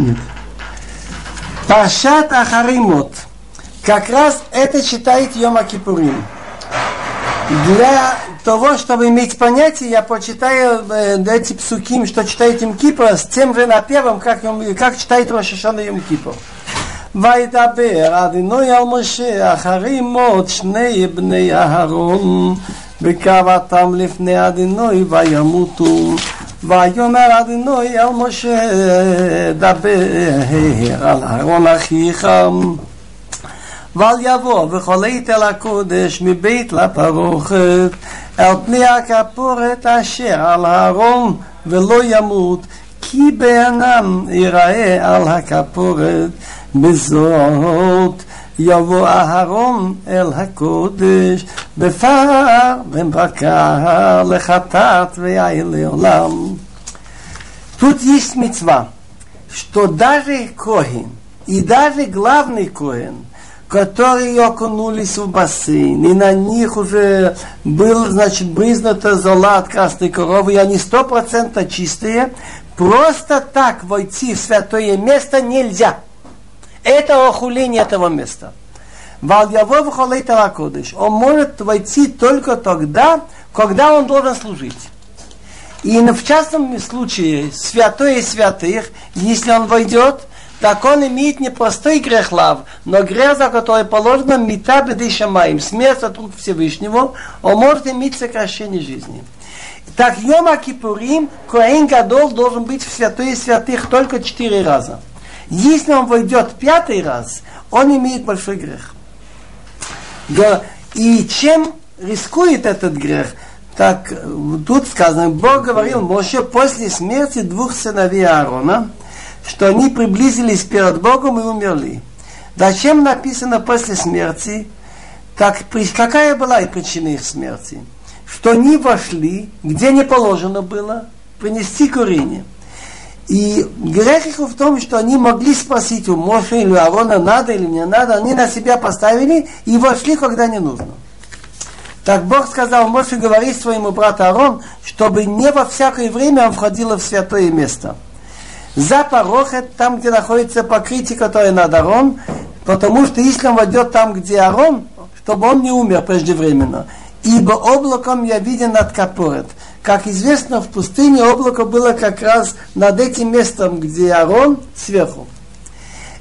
Нет. Пашат Ахаримот. Как раз это читает Йома Кипурим. Для того, чтобы иметь понятие, я почитаю э, эти псуким, что читает им Кипр, с тем же напевом, как, как читает Рошашана Йом Кипр. וידבר אדינוי על משה אחרי מות שני בני אהרון בקרבתם לפני אדינוי וימותו ויאמר אדינוי על משה דבר על אהרון אחיך. ואל יבוא וחולית אל הקודש מבית לפרוכת אל פני הכפורת אשר על הארון ולא ימות כי בענם ייראה על הכפורת בזאת יבוא אהרון אל הקודש בפר ובקר לחטאת ויין לעולם. Тут есть мецва, что даже Коин и даже главный Коин, которые окунулись в бассейн, и на них уже был, значит, брызнута зола от красной коровы, и они сто процентов чистые, просто так войти в святое место нельзя – это охуление этого места. Вальявов холей Таракодыш. Он может войти только тогда, когда он должен служить. И в частном случае святое святых, если он войдет, так он имеет не простой грех лав, но грех, за который положено мета беды шамаем, смерть от рук Всевышнего, он может иметь сокращение жизни. Так Йома Кипурим, Коэн Гадол должен быть в святое святых только четыре раза. Если он войдет пятый раз, он имеет большой грех. И чем рискует этот грех? Так, тут сказано, Бог говорил Моше после смерти двух сыновей Аарона, что они приблизились перед Богом и умерли. Зачем написано после смерти? Так, какая была и причина их смерти? Что они вошли, где не положено было, принести курение. И грех их в том, что они могли спросить у Моше или Аарона, надо или не надо, они на себя поставили и вошли, когда не нужно. Так Бог сказал, Моше говори своему брату Аарон, чтобы не во всякое время он входил в святое место. За порохет, там, где находится покрытие, которое над Аарон, потому что если он войдет там, где Аарон, чтобы он не умер преждевременно. Ибо облаком я виден над капорет. Как известно, в пустыне облако было как раз над этим местом, где Арон сверху.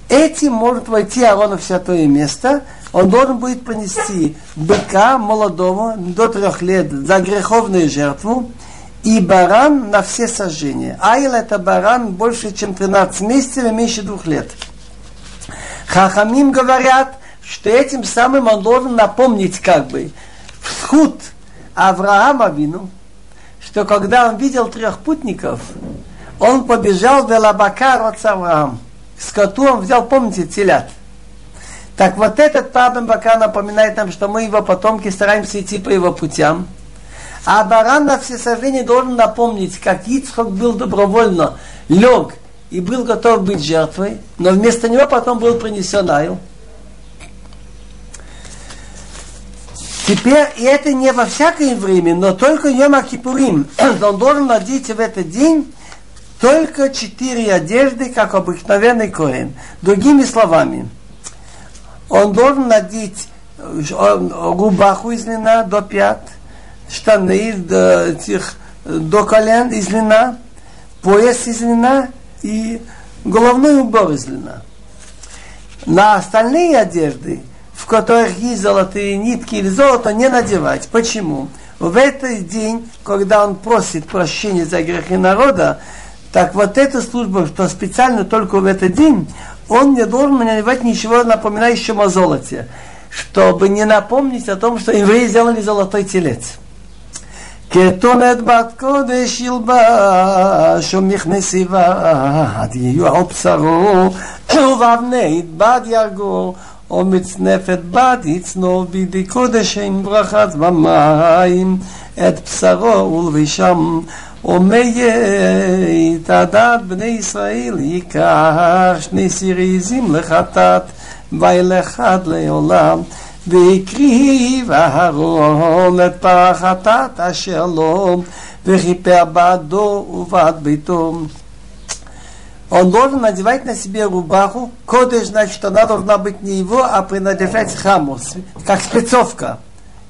Этим может войти Арон в святое место. Он должен будет принести быка молодого до трех лет за греховную жертву и баран на все сожжения. Айл это баран больше, чем 13 месяцев и меньше двух лет. Хахамим говорят, что этим самым он должен напомнить как бы вход Авраама вину, что когда он видел трех путников, он побежал в Элабакар от Авраам. Скоту он взял, помните, телят. Так вот этот Пабен Бака напоминает нам, что мы его потомки стараемся идти по его путям. А баран на всесожжение должен напомнить, как Ицхок был добровольно, лег и был готов быть жертвой, но вместо него потом был принесен айл. Теперь, и это не во всякое время, но только Йома Кипурим. Он должен надеть в этот день только четыре одежды, как обыкновенный коин. Другими словами, он должен надеть рубаху из льна до пят, штаны до, этих, до колен из льна, пояс из льна и головной убор из льна. На остальные одежды в которых есть золотые нитки или золото, не надевать. Почему? В этот день, когда он просит прощения за грехи народа, так вот эта служба, что специально только в этот день, он не должен надевать ничего напоминающего о золоте, чтобы не напомнить о том, что евреи сделали золотой телец. כתונת בת קודש ילבש ומכנס יבד יהיו על בשרו ובאבני בד ירגו ומצנפת בת יצנו בידי קודש עם ברכת במים את בשרו ולבישם ומיית הדת בני ישראל ייקח שני סיריזים לחטאת וילך עד לעולם. והקריב אהרון את פר החטאת אשר לו וכיפר בעדו ובעד ביתו Он должен надевать на себе рубаху. Кодыш, значит, она должна быть не его, а принадлежать храму, как спецовка.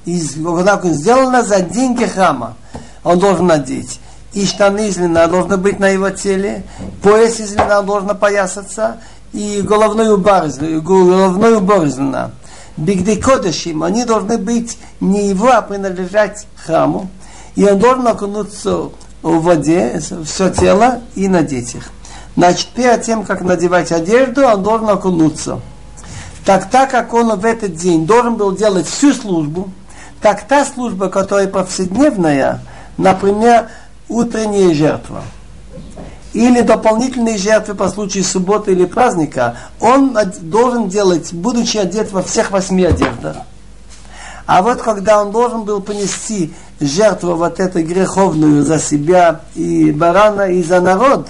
Из, сделана за деньги храма. Он должен надеть. И штаны из льна должны быть на его теле, пояс из льна должен поясаться, и головной убор, головной убор из льна. Бигды кодышим, они должны быть не его, а принадлежать храму. И он должен окунуться в воде, все тело и надеть их. Значит, перед тем, как надевать одежду, он должен окунуться. Так, так как он в этот день должен был делать всю службу, так та служба, которая повседневная, например, утренняя жертва, или дополнительные жертвы по случаю субботы или праздника, он должен делать, будучи одет во всех восьми одеждах. А вот когда он должен был понести жертву вот эту греховную за себя и барана, и за народ,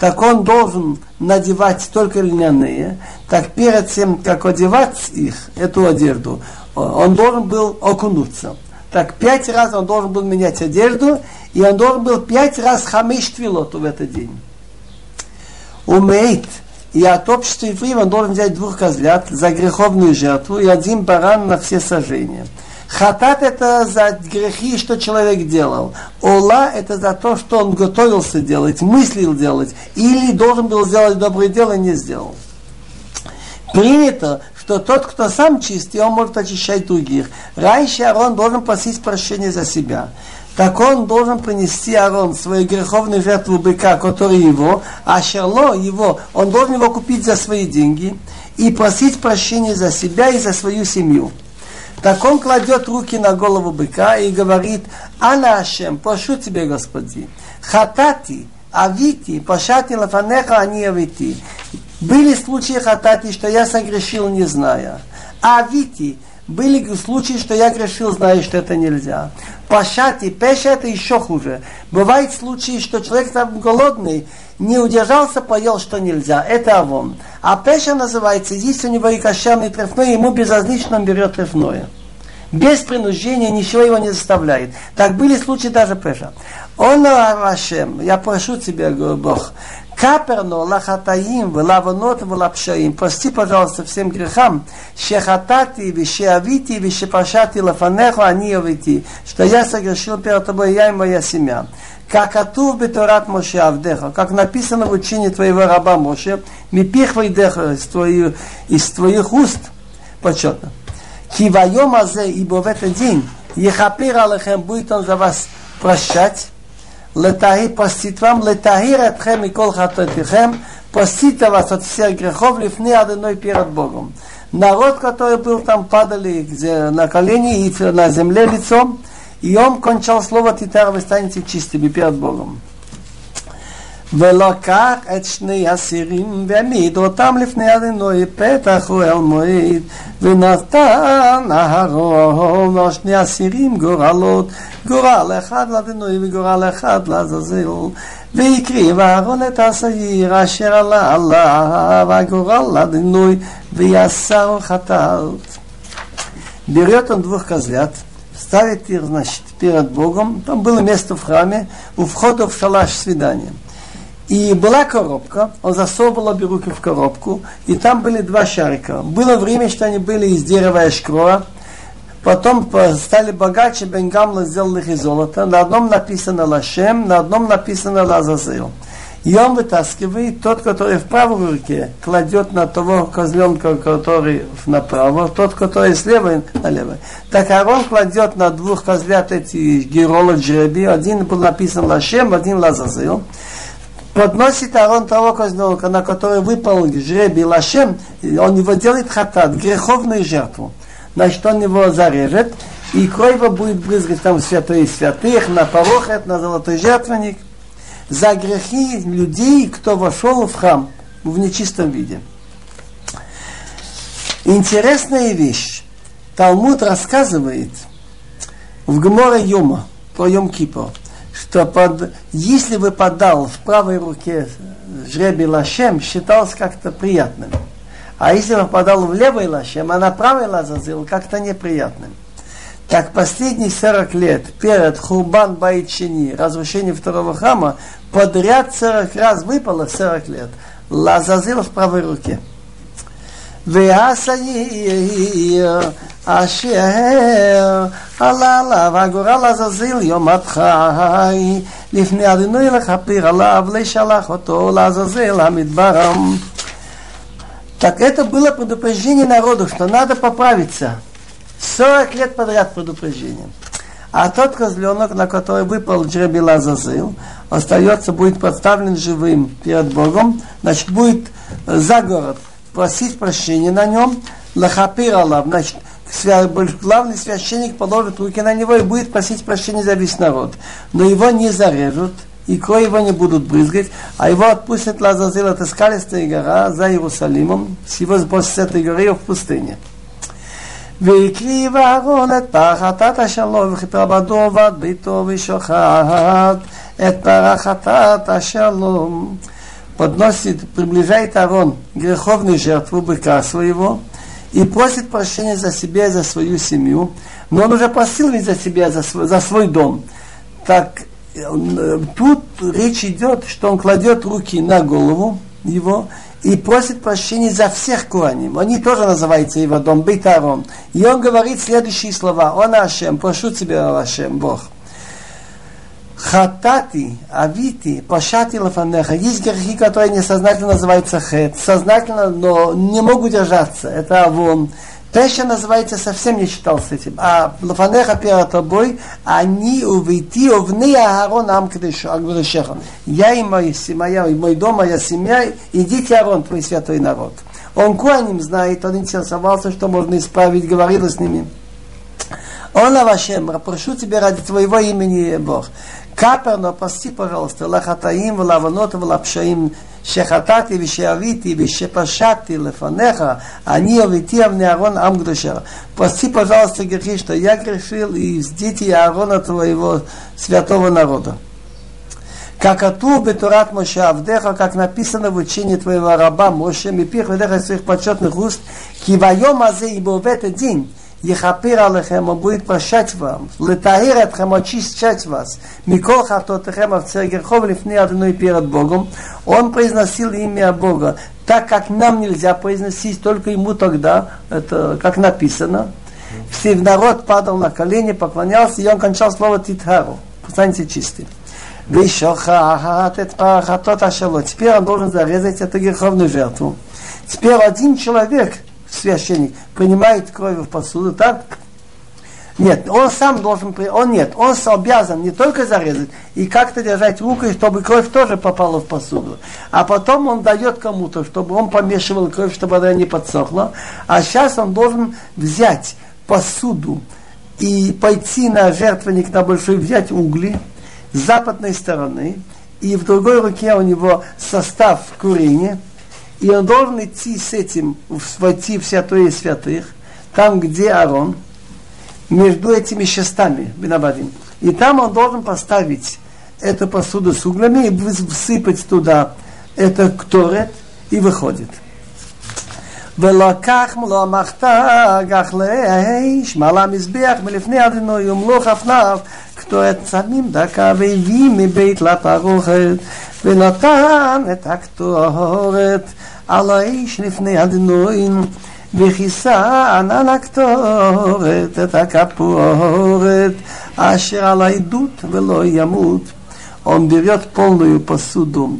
так он должен надевать только льняные, так перед тем, как одевать их, эту одежду, он должен был окунуться. Так пять раз он должен был менять одежду, и он должен был пять раз хамиш твилот в этот день. Умеет, и от общества евреев он должен взять двух козлят за греховную жертву и один баран на все сожжения. Хатат это за грехи, что человек делал. Ола это за то, что он готовился делать, мыслил делать, или должен был сделать доброе дело, не сделал. Принято, что тот, кто сам чистый, он может очищать других. Раньше Арон должен просить прощения за себя так он должен принести Арон свою греховную жертву быка, который его, а Шерло его, он должен его купить за свои деньги и просить прощения за себя и за свою семью. Так он кладет руки на голову быка и говорит, Ана Ашем, прошу тебя, Господи, хатати, авити, пошати лафанеха, они авити. Были случаи хатати, что я согрешил, не зная. Авити, были случаи, что я грешил, зная, что это нельзя. Пашать и пеша это еще хуже. Бывают случаи, что человек там голодный, не удержался, поел, что нельзя. Это авон. А пеша называется, если у него и кошерный трефной, ему безразлично он берет трефное. Без принуждения ничего его не заставляет. Так были случаи даже пеша. Он Ашем, я прошу тебя, Бог, Каперно лахатаим, лаванот, лапшаим. Прости, пожалуйста, всем грехам. Шехатати, вишеавити, вишепашати лафанеху, они авити. Что я согрешил перед тобой, я и моя семья. Как атув беторат Моше Авдеха, как написано в учении твоего раба Моше, мипих вейдеха из твоих, из твоих уст, почетно. Кивайом азе, ибо в этот день, ехапир алехем, будет он за вас прощать, летахи, простит вам, летахир этхем и кол хатотихем, простит вас от всех грехов, лифны одной перед Богом. Народ, который был там, падали на колени и на земле лицом, и он кончал слово Титар, вы станете чистыми перед Богом. ולקח את שני אסירים והעמיד אותם לפני אדינוי פתח אוהל מועד ונתן אהרון על שני אסירים גורלות גורל אחד לאדינוי וגורל אחד לעזאזל והקריב אהרון את השעיר אשר עלה עליו הגורל לאדינוי ויסר חטאת Берет он двух козлят, ставит их, значит, перед Богом. Там было место в храме, у входа в шалаш свидания. И была коробка, он засовывал обе руки в коробку, и там были два шарика. Было время, что они были из дерева и шкроа, потом стали богаче, Бенгамла сделал их из золота. На одном написано Лашем, на одном написано Лазазил. И он вытаскивает, тот, который в правой руке, кладет на того козленка, который направо, тот, который слева налево. Так Арон кладет на двух козлят эти геролы жреби, один был написан Лашем, один Лазазил подносит Арон того козленка, на который выпал жребий Лашем, он его делает хатат, греховную жертву. Значит, он его зарежет, и кровь его будет брызгать там святые святых, на порохет, на золотой жертвенник, за грехи людей, кто вошел в храм в нечистом виде. Интересная вещь. Талмуд рассказывает в Гморе Юма, про Йом Кипр, что под, если выпадал в правой руке жребий лашем, считался как-то приятным. А если выпадал в левой лашем, а на правой лазазил, как-то неприятным. Так последние 40 лет перед Хурбан Байчини, разрушение второго храма, подряд 40 раз выпало в 40 лет. Лазазил в правой руке. Веасани אשר עלה עליו הגורל עזאזיל יום הדחי לפני אדינוי לכפיר עליו לשלח אותו לעזאזל המדבר Так это было предупреждение народу, что надо поправиться. 40 лет подряд предупреждение. А тот козленок, на который выпал Джереби Лазазил, остается, будет подставлен живым перед Богом, значит, будет за город просить прощения на нем, лахапир Аллах, значит, главный священник положит руки на него и будет просить прощения за весь народ. Но его не зарежут, и кровь его не будут брызгать, а его отпустят Лазазил, это скалистая гора за Иерусалимом, с его сбросят с этой горы в пустыне. והקריב אהרון את פר חטאת השלום וכיפר בדור ועד ביתו ושוחט את פר חטאת השלום подносит, приближает Арон греховную жертву быка своего и просит прощения за себя и за свою семью. Но он уже просил ведь за себя, за свой, за свой дом. Так э, тут речь идет, что он кладет руки на голову его и просит прощения за всех Куаним. Они тоже называются его дом, Бейтарон. И он говорит следующие слова. Он Ашем, прошу тебя, Ашем, Бог. Хатати, авити, пашати лафанеха. Есть грехи, которые несознательно называются хет. Сознательно, но не могут держаться. Это авон. Пеша называется, совсем не читал с этим. А лафанеха перед тобой, они увейти овны Аарон Амкадешеха. Я и моя семья, и мой дом, моя семья, идите Аарон, твой святой народ. Он куаним знает, он интересовался, что можно исправить, говорил с ними. Он Авашем, прошу тебя ради твоего имени, Бог. Капер, но прости, пожалуйста, лахатаим, лаванот, лапшаим, шехатати, вишеавити, вишепашати, лефанеха, они овити, амне Арон, амгдушер. Прости, пожалуйста, грехи, что я грешил, и дети Аарона твоего святого народа. Как ату бетурат Моше Авдеха, как написано в учении твоего раба Моше, мипих ведеха своих почетных уст, кивайом азе, ибо в этот день Ехапир алехем, он будет прощать вам, летаир отхем, очищать вас, микоха автотехем, овцергерхов, лифни адной перед Богом. Он произносил имя Бога, так как нам нельзя произносить, только ему тогда, это как написано. Все народ падал на колени, поклонялся, и он кончал слово титхару. Станьте чистым. А, а Теперь он должен зарезать эту греховную жертву. Теперь один человек – священник принимает кровь в посуду, так? Нет, он сам должен, он нет, он обязан не только зарезать, и как-то держать рукой, чтобы кровь тоже попала в посуду. А потом он дает кому-то, чтобы он помешивал кровь, чтобы она не подсохла. А сейчас он должен взять посуду и пойти на жертвенник на большой, взять угли с западной стороны, и в другой руке у него состав курения – и он должен идти с этим, войти в святое святых, там, где Арон, между этими шестами, Бенабадим. И там он должен поставить эту посуду с углями и всыпать туда это кторет и выходит. ולקח מלוא המחתה גח לאש מעל המזבח מלפני אדינוי ומלוך אבניו קטורת צמים דקה והביא מבית לפרוכת ונתן את הקטורת על האיש לפני הדנוין, וכיסה ענן הקטורת את הכפורת, אשר על העדות ולא ימות. Он берет полную посуду,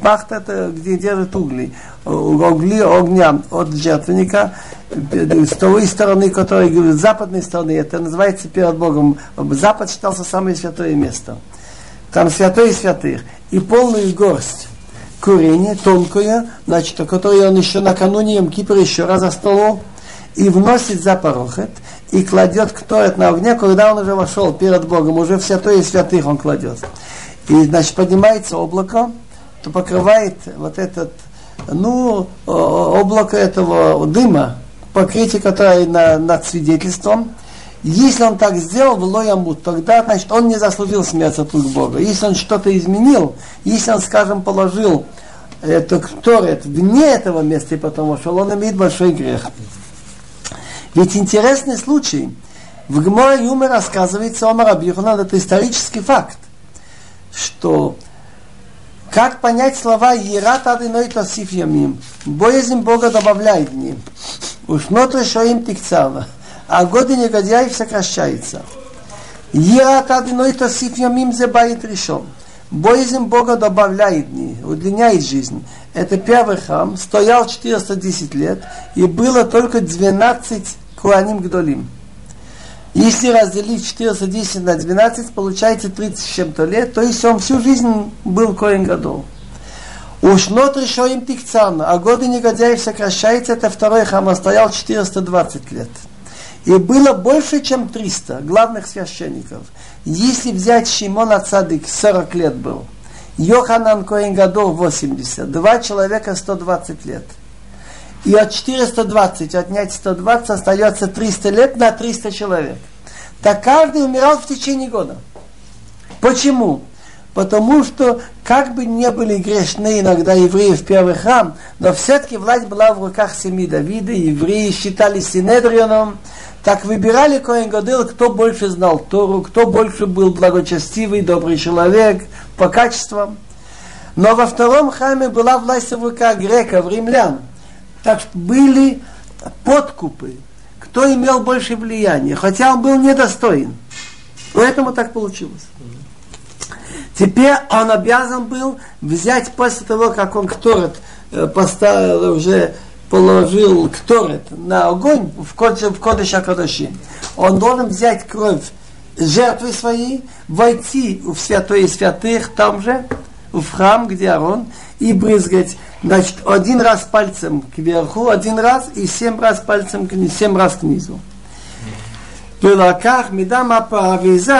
пахт это где держит угли, угли огня от жертвенника, с той стороны, которая говорит, с западной стороны, это называется перед Богом, запад считался самое святое место. Там святое святых. И полную горсть курение тонкое, значит, которое он еще накануне Йом Кипр еще раз за столом, и вносит за порохет, и кладет ктоет на огне, когда он уже вошел перед Богом, уже в святое святых он кладет. И, значит, поднимается облако, то покрывает вот этот, ну, облако этого дыма, покрытие, которое на, над свидетельством, если он так сделал, в лоямут, тогда, значит, он не заслужил смерть от рук Бога. Если он что-то изменил, если он, скажем, положил это кторет вне этого места и потом вошел, он имеет большой грех. Ведь интересный случай. В Гморе Юме рассказывается Омар Абихунан, это исторический факт, что Как понять слова «Ерат адыной тосиф ямим»? Боязнь Бога добавляет дни. Уж нотре шоим тикцава. А годы негодяев сокращается. Ерат адыной тосиф ямим зе баит решен. Боязнь Бога добавляет дни, удлиняет жизнь. Это первый храм, стоял 410 лет, и было только 12 куаним гдолим. Если разделить 410 на 12, получается 30 с чем-то лет, то есть он всю жизнь был Коин Гадол. Уж нот им тикцан, а годы негодяев сокращается, это второй храм, он стоял 420 лет. И было больше, чем 300 главных священников. Если взять Шимона Цадык, 40 лет был, Йоханан Коин Гадол 80, два человека 120 лет. И от 420 отнять 120 остается 300 лет на 300 человек. Так каждый умирал в течение года. Почему? Потому что, как бы не были грешны иногда евреи в первый храм, но все-таки власть была в руках семьи Давида, евреи считали Синедрионом, так выбирали Коэн Гадыл, кто больше знал Тору, кто больше был благочестивый, добрый человек по качествам. Но во втором храме была власть в руках греков, римлян. Так были подкупы, кто имел больше влияния, хотя он был недостоин. Поэтому так получилось. Теперь он обязан был взять после того, как он кторет э, поставил уже положил кторет на огонь в кодыш, в кодыш Акадаши, он должен взять кровь жертвы своей, войти в святое святых там же, в храм, где Арон, и брызгать, значит, один раз пальцем кверху, один раз, и семь раз пальцем, семь раз к низу. ולקח מדם הפרוויזה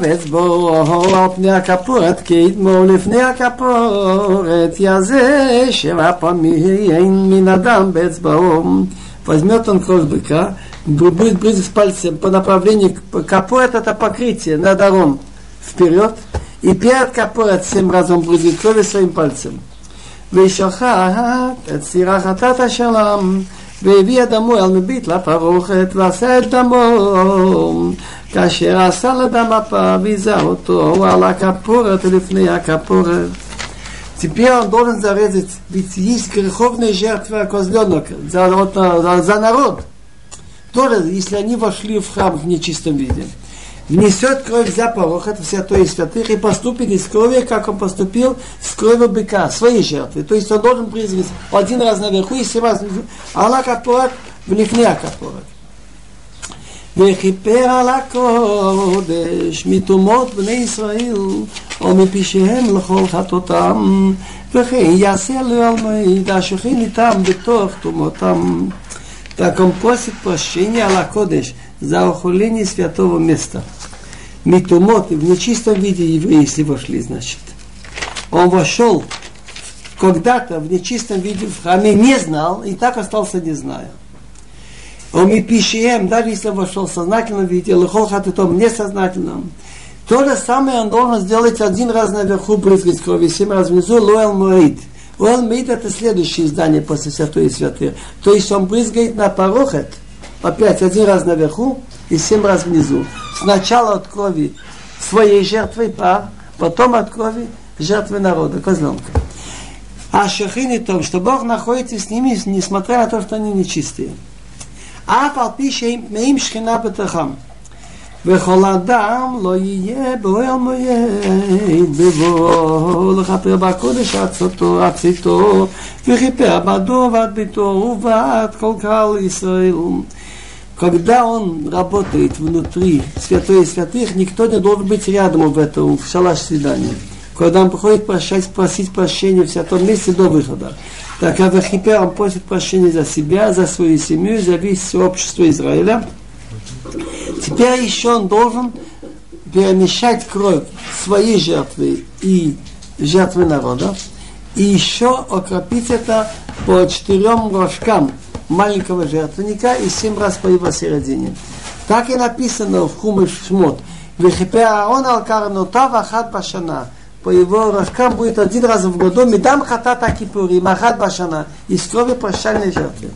ואצבעו על פני הכפורת כדמו לפני הכפורת יזה שבע פעמים מן הדם באצבעו возьмет он кровь быка, будет брызгать пальцем по направлению к капорет это покрытие на дором вперед, и перед капорет семь раз он брызгает кровью своим пальцем. וישחט את סירה חטאת השלם והביא את דמו על מביט לפרוכת ועשה את דמו כאשר עשה לדם אפה ויזה אותו על הכפורת לפני הכפורת Теперь он должен зарезать, ведь есть греховная жертва козленок за, за, за народ. Тоже, если они вошли в храм в нечистом виде внесет кровь за порог, это святое из святых, и поступит из крови, как он поступил с кровью быка, своей жертвы. То есть он должен призвать один раз наверху и семь раз внизу. Алла капорат в לפני הכפורת. וכיפר על הקודש מתומות בני ישראל או מפשעיהם לכל חטאותם וכן יעשה לעלמי השוכן איתם בתוך תומותם. Так он просит прощения Алла Кодеш за ухуление святого места. Митумот, в нечистом виде евреи, если вошли, значит. Он вошел когда-то в нечистом виде в храме, не знал, и так остался не зная. Он и пишем, даже если вошел в сознательном виде, лохол хатытом несознательном, то же самое он должен сделать один раз наверху, брызгать кровью, семь раз внизу, лоэл моид. Лоэл моид это следующее издание после святой и святых. То есть он брызгает на порохет, опять один раз наверху и семь раз внизу. Сначала от крови своей жертвы пар, потом от крови жертвы народа, козленка. А шахини том, что Бог находится с ними, несмотря на то, что они нечистые. А палпише им шхина бетахам. וכל אדם לא יהיה באוהל מועד בבוא לכפר בקודש עצתו עציתו וכיפר בדו ועד ביתו ובעד כל קהל ישראל когда он работает внутри святой святых, никто не должен быть рядом в этом, в шалаш свидания. Когда он приходит прощать, просить прощения в святом месте до выхода. Так как в Хипе он просит прощения за себя, за свою семью, за весь общество Израиля. Теперь еще он должен перемешать кровь своей жертвы и жертвы народа, и еще окропить это по четырем рожкам маленького жертвенника и семь раз по его середине. Так и написано в Хумыш Шмот. Вехипе Аарон ал карнотав ахат башана. По его рожкам будет один раз в году. Медам хатата кипурим ахат башана. Из крови прощальной жертвы.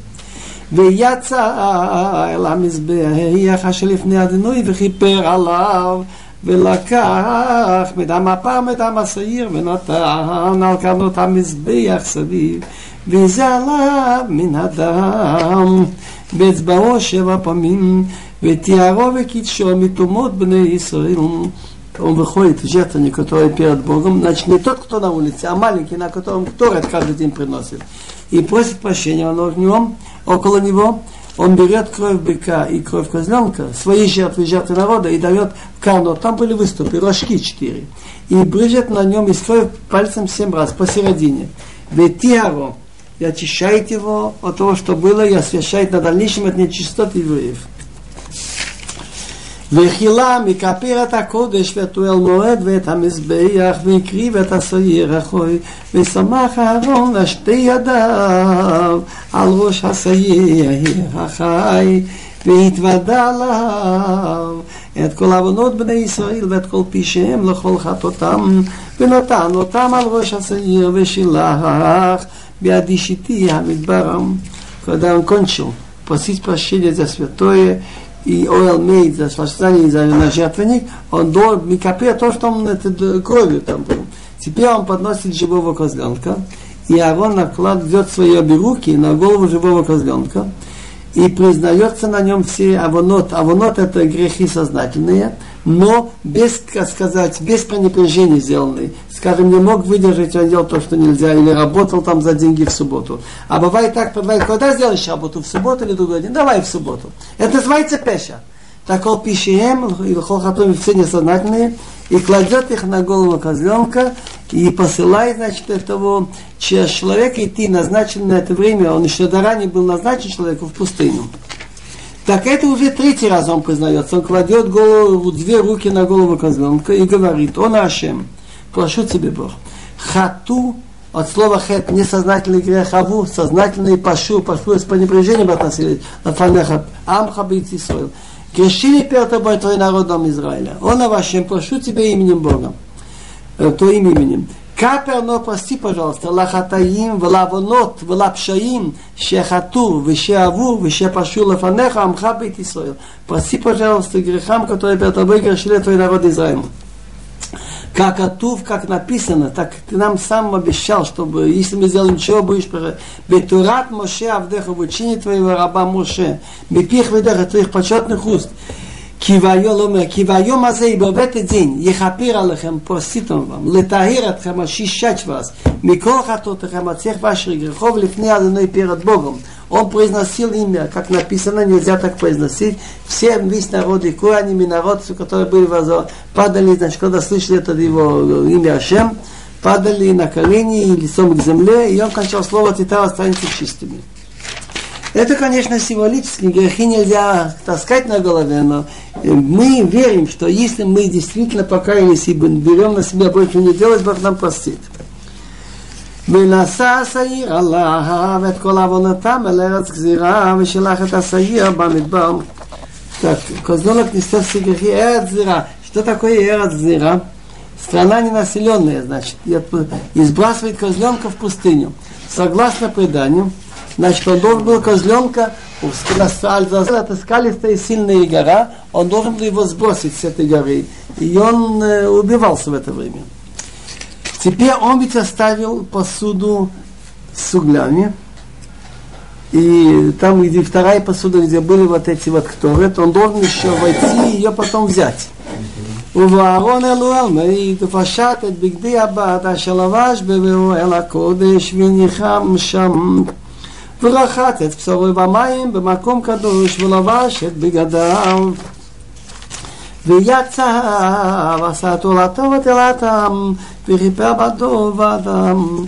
ויצא אל המזבח אשר לפני אדינוי וכיפר עליו ולקח מדם הפעם מדם השעיר ונתן על קרנות המזבח סביב וזה עליו מן הדם באצבעו שבע פעמים ותיארו וקידשו מתומות бнei ישראל он выходит в жертвенник, который перед Богом, значит, не тот, кто на улице, а маленький, на котором Торет каждый день приносит. И просит прощения, он в нем, около него, он берет кровь быка и кровь козленка, свои жертвы, жертвы народа, и дает карну. Там были выступы, рожки четыре. И брызжет на нем из крови пальцем семь раз посередине. Ветиаро, и очищает его от того, что было, и освящает на дальнейшем от нечистот евреев. וכילה מכפר את הקודש ואת אוהל מועד ואת המזבח והקריב את השעיר החוי ושמח אהרון לשתי ידיו על ראש השעיר החי והתוודה עליו את כל עוונות בני ישראל ואת כל פשעיהם לכל חטאותם ונתן אותם על ראש השעיר ושילח ביד אישיתי המדברם. Когда он кончил просить прощения за святое и Ойл Мейд за спасание за жертвенник, он до Микапе то, что он это кровью там был. Теперь он подносит живого козленка, и Аарон накладывает свои обе руки на голову живого козленка, и признается на нем все авонот. Авонот это грехи сознательные, но без, как сказать, без пренебрежения сделанные. Скажем, не мог выдержать, он делал то, что нельзя, или работал там за деньги в субботу. А бывает так, бывает, когда сделаешь работу, в субботу или другой день, давай в субботу. Это называется пеша. Так он пищеем, и хохотом все несознательные, и кладет их на голову козленка, и посылает, значит, этого человека идти назначен на это время, он еще до ранее был назначен человеку в пустыню. Так это уже третий раз он признается. Он кладет голову, две руки на голову козленка и говорит, он Ашем, прошу тебе Бог, хату от слова хет, несознательный грех, аву, сознательный пашу, пашу с пренебрежением относились, на амха бейти сойл. Грешили перед тобой твой народ Израиля. Он Авашем, прошу тебя именем Бога, э, твоим именем. Капер, но прости, пожалуйста, лахатаим, влавонот, влапшаим, шехату, вешеаву, вешепашу лефанеха, амха бейт Исраил. Прости, пожалуйста, грехам, которые перед тобой грешили твой народ Израиля. Как Атув, как написано, так ты нам сам обещал, чтобы если мы сделаем ничего, будешь Бетурат Моше Авдеха в учении твоего раба Моше, Бепих Ведеха твоих почетных уст. Кивайо ломер, кивайо мазе, ибо в этот день ехапир алехем, простит он вам, летahir атхем, очищать вас, микол хатотехем, от всех ваших грехов, лифне одной перед Богом. Он произносил имя, как написано, нельзя так произносить. Все, весь народ, и куаними народ, которые были в падали, значит, когда слышали это его имя Ашем, падали на колени и лицом к земле, и он кончал слово «Тита останется чистыми». Это, конечно, символически, грехи нельзя таскать на голове, но мы верим, что если мы действительно покаялись и берем на себя больше не делать, Бог нам простит. ונשא השעיר עליו את כל עוונתם אל ארץ גזירה ושלח את השעיר במדבר. Так, козленок несет все грехи Эрат Зира. Что такое Эрат Зира? Страна ненаселенная, значит, и сбрасывает козленка в пустыню. Согласно преданию, значит, он должен был козленка, это скалистая сильная гора, он должен был его сбросить с этой горы. И он э, убивался в это время. Теперь он ведь оставил посуду с углями. И там, где вторая посуда, где были вот эти вот кторет, он должен еще войти и ее потом взять. ובארון אלו אלמי ופשט את בגדי הבת אשר לבש באוהל הקודש וניחם שם ורחץ את בשרו במים במקום קדוש ולבש את בגדיו ויצא ועשה תורתו ותלתם וכיפר בדו ואדם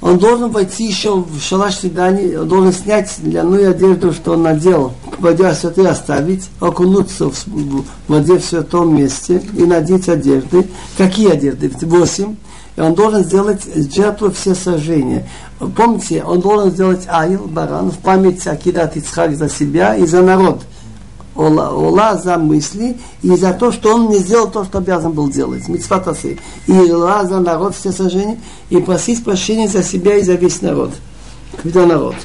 он должен войти еще в шалаш свидания, он должен снять ляную одежду, что он надел, в воде святой оставить, окунуться в воде в святом месте и надеть одежды. Какие одежды? Восемь. И он должен сделать жертву все сожжения. Помните, он должен сделать аил, баран, в память Акидат Ицхак за себя и за народ. Ола за мысли и за то, что он не сделал то, что обязан был делать. Митцватасы. И Ола за народ все сожжения и просить прощения за себя и за весь народ. Когда народ.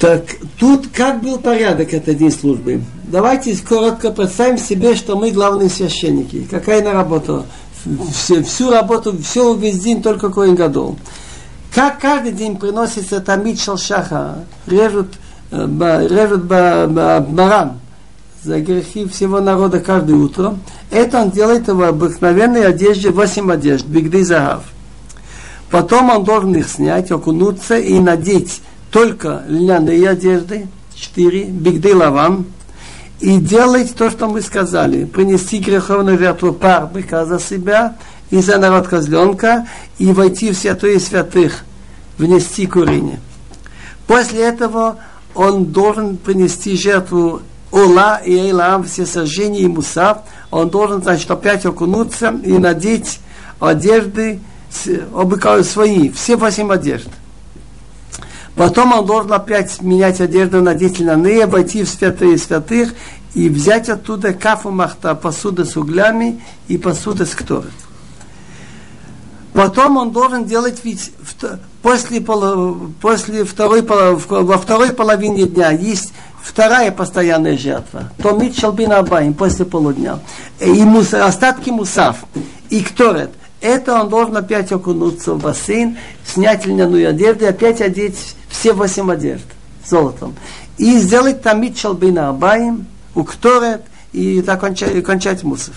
Так тут как был порядок этой день службы? Давайте коротко представим себе, что мы главные священники. Какая на работа? Все, всю работу, все весь день только Коин Гадол. Как каждый день приносится тамид шалшаха, режут, э, режут баран за грехи всего народа каждое утро. Это он делает в обыкновенной одежде, 8 одежд, бигды загав. Потом он должен их снять, окунуться и надеть только льняные одежды, 4, бигды лаван, и делать то, что мы сказали, принести греховную жертву пар быка за себя и за народ козленка, и войти в святые святых, внести курение. После этого он должен принести жертву Ола и Эйлам, все сожжения и мусав, он должен, значит, опять окунуться и надеть одежды обыкновенные свои, все восемь одежд. Потом он должен опять менять одежду на льняные, войти в святые святых и взять оттуда кафу махта, посуду с углями и посуду с кторой. Потом он должен делать ведь после, после второй, во второй половине дня есть вторая постоянная жертва. То Митчелбина Абаим после полудня. И мус, остатки мусав. И кторет. Это он должен опять окунуться в бассейн, снять льняную одежду и опять одеть все восемь одежд золотом. И сделать тамид шалбина абаим, укторет и так кончать, кончать мусов.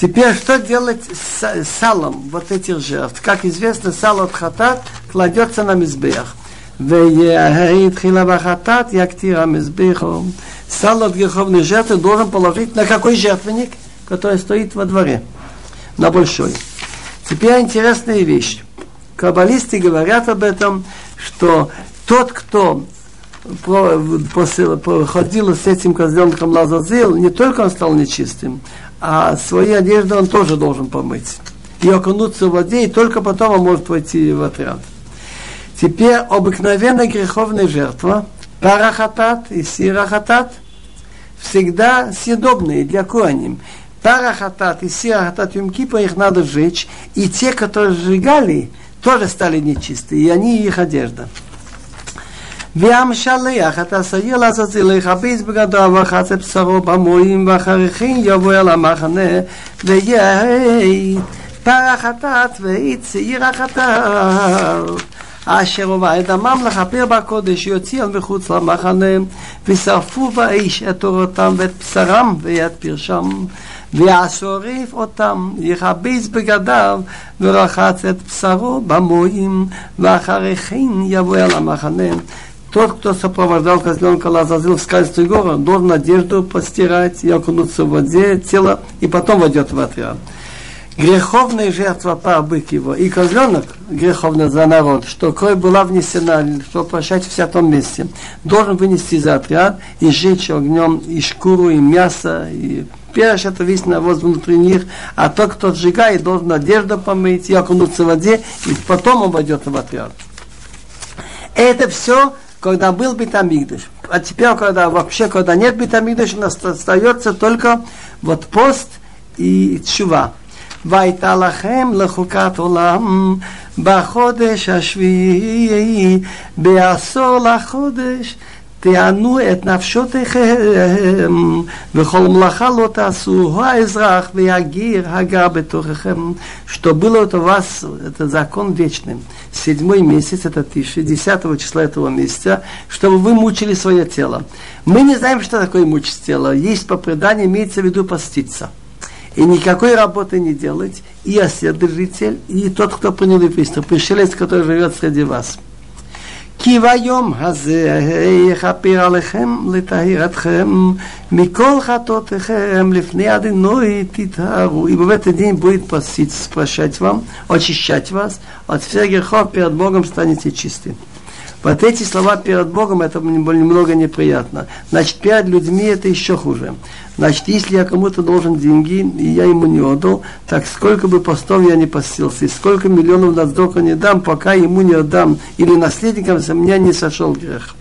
Теперь что делать с салом вот этих жертв? Как известно, сал от хатат кладется на мизбех. хатат яктира мизбеху. Сал от греховной жертвы должен положить на какой жертвенник, который стоит во дворе, на большой. Теперь интересная вещь. Каббалисты говорят об этом, что тот, кто проходил с этим козленком Лазазил, не только он стал нечистым, а свои одежды он тоже должен помыть. И окунуться в воде, и только потом он может войти в отряд. Теперь обыкновенная греховная жертва, парахатат и сирахатат, всегда съедобные для коаним. Парахатат и сирахатат Юмкипа их надо сжечь, и те, которые сжигали, тоже стали нечистые, и они их одежда. והמשלח את השעיר לעזאזיל לכבס בגדיו וחץ את בשרו במועים ואחריכן יבוא אל המחנה ויהי פרח חטאת ויצעיר החטאת. אשר הובא את דמם לכפר בקודש יוציא על מחוץ למחנה ושרפו באש את תורתם ואת בשרם ואת פרשם ויעשורף אותם, יכבס בגדיו ורחץ את בשרו במועים ואחרי כן יבוא אל המחנה Тот, кто сопровождал козленка Лазазил в скальскую гору, должен одежду постирать и окунуться в воде, тело, и потом войдет в отряд. Греховная жертва по бык его. И козленок греховный за народ, что кровь была внесена, что прощать в святом месте, должен вынести за отряд и сжечь огнем и шкуру, и мясо, и перш это весь навоз внутри них, а тот, кто сжигает, должен одежду помыть и окунуться в воде, и потом он войдет в отряд. Это все, когда был битамигдыш. А теперь, когда вообще, когда нет битамигдыша, у нас остается только вот пост и чува. והייתה לכם לחוקת עולם בחודש השביעי, בעשור לחודש. תענו את נפשותיכם, וכל מלאכה לא תעשו, האזרח והגיר הגר בתוככם, что было это у вас, это закон вечный. Седьмой месяц, это тише, десятого числа этого месяца, чтобы вы мучили свое тело. Мы не знаем, что такое мучить тело. Есть по преданию, имеется в виду поститься и никакой работы не делать, и оседлитель, и тот, кто принял еврейство, пришелец, который живет среди вас. כי ביום הזה יכפר עליכם לטהר אתכם מכל חטאותיכם לפני אדינוי תטהרו. И в этот день будет просить, спрашать вам, очищать вас от всех грехов перед Богом станете чистым. Вот эти слова перед Богом, это немного неприятно. Значит, перед людьми это еще хуже. Значит, если я кому-то должен деньги, и я ему не отдал, так сколько бы постов я не постился, и сколько миллионов на сдоку не дам, пока ему не отдам, или наследникам за меня не сошел грех.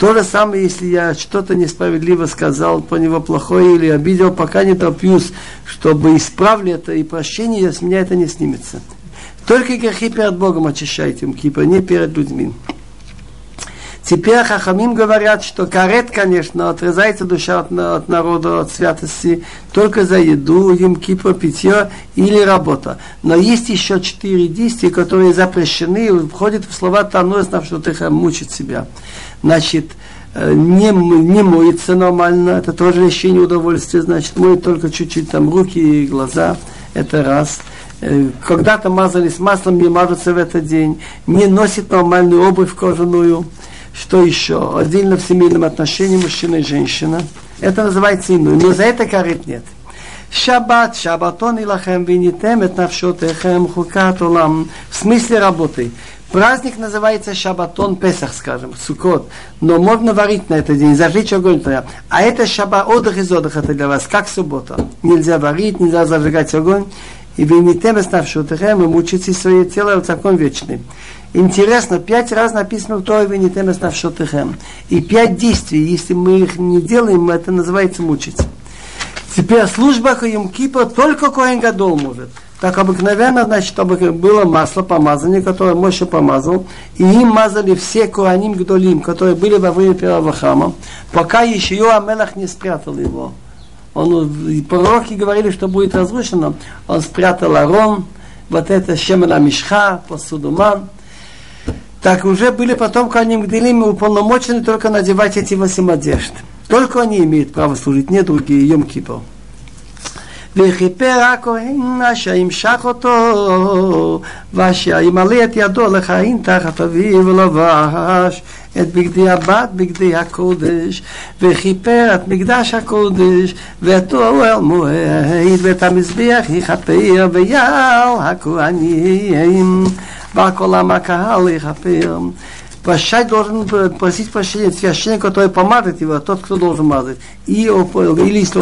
То же самое, если я что-то несправедливо сказал про него плохое или обидел, пока не топьюсь, чтобы исправили это и прощение, с меня это не снимется. Только грехи перед Богом очищайте, Кипа, не перед людьми. Теперь Хахамим говорят, что карет, конечно, отрезается душа от, от народа, от святости, только за еду, им кипа, питье или работа. Но есть еще четыре действия, которые запрещены, входят в слова Тануэс, что ты мучит себя. Значит, э, не, не моется нормально, это тоже лишение удовольствия, значит, моет только чуть-чуть там руки и глаза, это раз. Э, когда-то мазались маслом, не мажутся в этот день, не носит нормальную обувь кожаную, что еще? Отдельно в семейном отношении мужчина и женщина. Это называется иной. Но за это карет нет. Шаббат, шаббатон илахем винитем et навшотехем хукат олам. В смысле работы. Праздник называется Шабатон Песах, скажем, Сукот. Но можно варить на этот день, зажечь огонь. А это шаба отдых из отдыха это для вас, как суббота. Нельзя варить, нельзя зажигать огонь. И вы не тем оставшутыхем, и мучите свое тело в закон вечный. Интересно, пять раз написано в Торе «Венитемес навшотыхем». И пять действий, если мы их не делаем, это называется мучить. Теперь служба Хайом Кипа только Коэн Гадол может. Так обыкновенно, значит, чтобы было масло помазания, которое Моше помазал, и им мазали все Куаним Гдолим, которые были во время первого храма, пока еще Амелах не спрятал его. Он, пророки говорили, что будет разрушено. Он спрятал Арон, вот это Шемена Мишха, посудуман, так уже были потом Коаним Гделим уполномочены только надевать эти восемь одежд. Только они имеют право служить, не другие, Йом Кипр. וכיפר הכהן אשר ימשך אותו ואשר ימלא את ידו לכהן תחת אביו ולבש את בגדי הבת, בגדי הקודש, וכיפר את מקדש הקודש, ואת אוהל מועד, ואת המזבח יכפר, ויעל הכהנים. Прощать должен просить прощения священник, который помазать его, тот, кто должен мазать. И, или если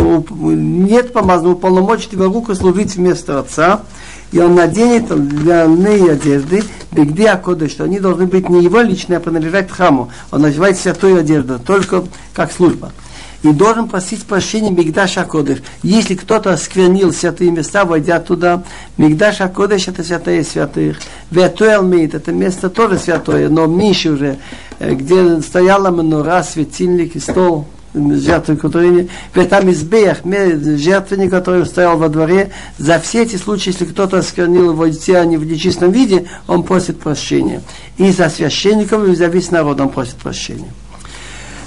нет помазанного, уполномочит его руку служить вместо отца. И он наденет длинные одежды, бигди акоды, что они должны быть не его личные, а принадлежать храму. Он надевает святую одежду, только как служба и должен просить прощения Мигдаш Акодыш. Если кто-то осквернил святые места, войдя туда, Мигдаш Акодыш это святые святых. Ветуэлмит это место тоже святое, но меньше уже, э, где стояла манура, светильник и стол, жертвоприношения, там избех, жертвенник, который стоял во дворе, за все эти случаи, если кто-то осквернил его детей, они в нечистом виде, он просит прощения. И за священников, и за весь народ он просит прощения.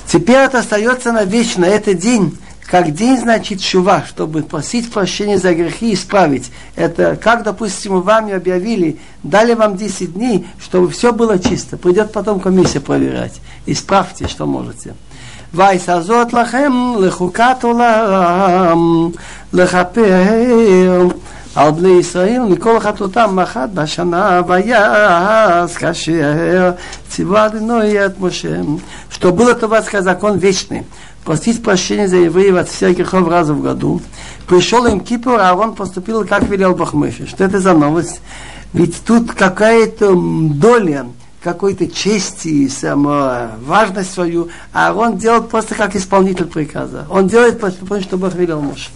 Теперь это остается навечно, это день. Как день значит шува, чтобы просить прощения за грехи и исправить. Это как, допустим, вам объявили, дали вам 10 дней, чтобы все было чисто. Придет потом комиссия проверять. Исправьте, что можете. Вайсазот лахем лехукат улам лехапер על בני ישראל מכל חטאותם אחת בשנה ויעש כאשר ציווה אדוני את משה. Что был это вас закон вечный. Простить прощение за евреев от всех грехов раза в году. Пришел им Кипр, а он поступил, как велел Бахмыша. Что это за новость? Ведь тут какая-то доля какой-то чести, само, важность свою, а он делает просто как исполнитель приказа. Он делает потому, что Бог велел Моше.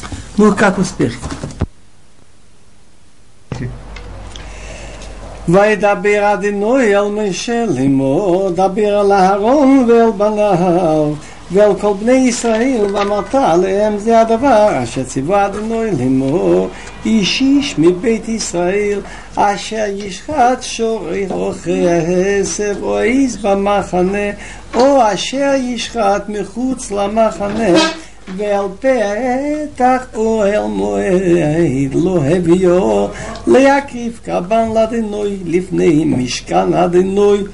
Здесь остановимся. Ну, как успех? וידבר אדינוי אל משה לאמור, דבר על אהרון ואל בניו ואל כל בני ישראל, ואמרת עליהם זה הדבר אשר ציווה אדינוי לאמור, איש איש מבית ישראל, אשר ישחט שורי או חסב או עז במחנה, או אשר ישחט מחוץ למחנה ועל פתח אוהל מועד לא הביאו להקריב קבן לדינוי לפני משכן הדינוי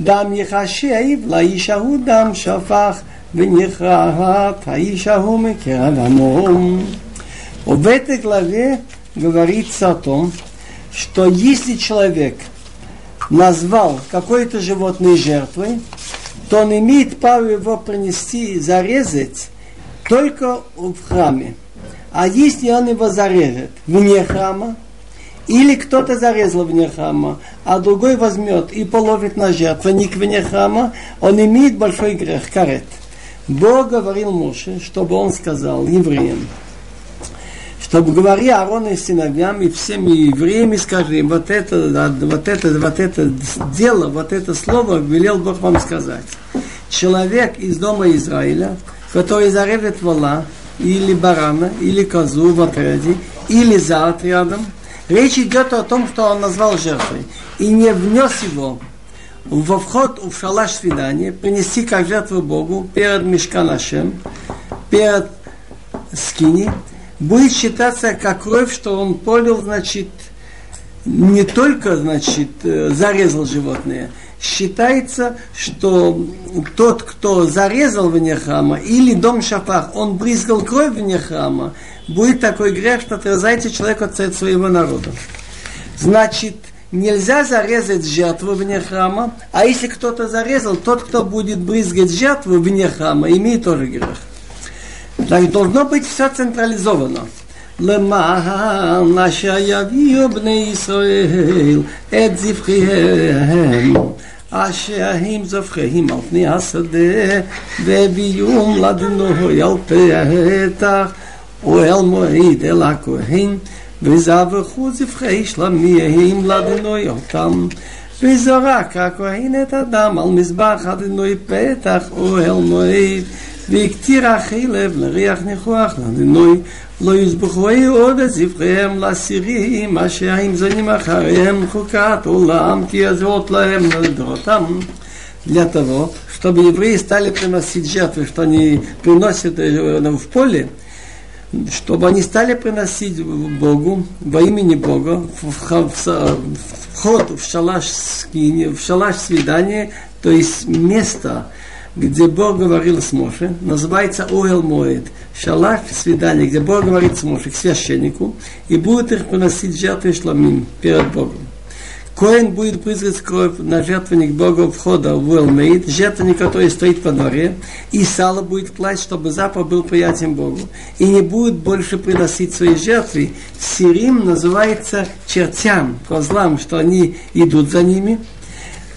דם יחשב לאיש ההוא דם שפך ונכרת האיש ההוא מקרב עמו. В этой главе говорится о том, что если человек назвал какое-то животное жертвой, то он имеет право его принести, зарезать только в храме. А если он его зарежет вне храма, или кто-то зарезал вне храма, а другой возьмет и половит на жертвенник вне храма, он имеет большой грех, карет. Бог говорил Моше, чтобы он сказал евреям, чтобы говори Аарону и сыновьям и всем евреям, и скажи, вот это, вот это, вот это дело, вот это слово велел Бог вам сказать. Человек из дома Израиля, который зарежет вола, или барана, или козу в отряде, или за отрядом, речь идет о том, что он назвал жертвой, и не внес его во вход в шалаш свидания, принести как жертву Богу перед Мешканашем, перед скини, будет считаться как кровь, что он полил, значит, не только, значит, э, зарезал животное, считается, что тот, кто зарезал вне храма, или дом шафах, он брызгал кровь вне храма, будет такой грех, что отрезайте человека от своего народа. Значит, нельзя зарезать жертву вне храма, а если кто-то зарезал, тот, кто будет брызгать жертву вне храма, имеет тоже грех. Так должно быть все централизовано. למען אשר יביאו בני ישראל את זבחיהם אשר הם זבחיהם על פני השדה והביאום לדנוי על פתח ואל מועד אל הכהן וזבחו זבחי שלמיהם לדנוי אותם. וזרק הכהן את הדם על מזבח הדנוי פתח ואל מועד והקטיר החלב לריח ניחוח לדנוי לא יזבחו עוד את זבחיהם לסירים אשר הם זונים אחריהם חוקת עולם כי יזרות להם לדורותם для того, чтобы евреи стали приносить жертвы, что они приносят в поле, чтобы они стали приносить Богу во имени Бога вход в шалаш скини, в шалаш свидания, то есть место, где Бог говорил с Моше, называется Оэл Моэд, шалаш свидания, где Бог говорит с Моше, к священнику, и будет их приносить жертвы шламим перед Богом. Коин будет призрать кровь на жертвенник Бога входа в Уэлмейд, жертвенник, который стоит во дворе, и сало будет класть, чтобы запах был приятен Богу. И не будет больше приносить свои жертвы. Сирим называется чертям, козлам, что они идут за ними.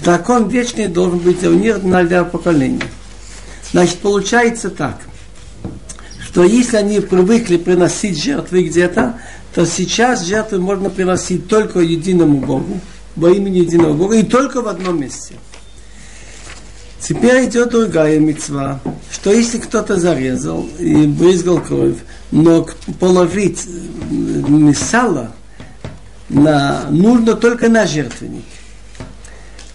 Закон вечный должен быть у них для поколения. Значит, получается так, что если они привыкли приносить жертвы где-то, то сейчас жертвы можно приносить только единому Богу, во имени единого Бога, и только в одном месте. Теперь идет другая мецва, что если кто-то зарезал и брызгал кровь, но положить сало на, нужно только на жертвенник.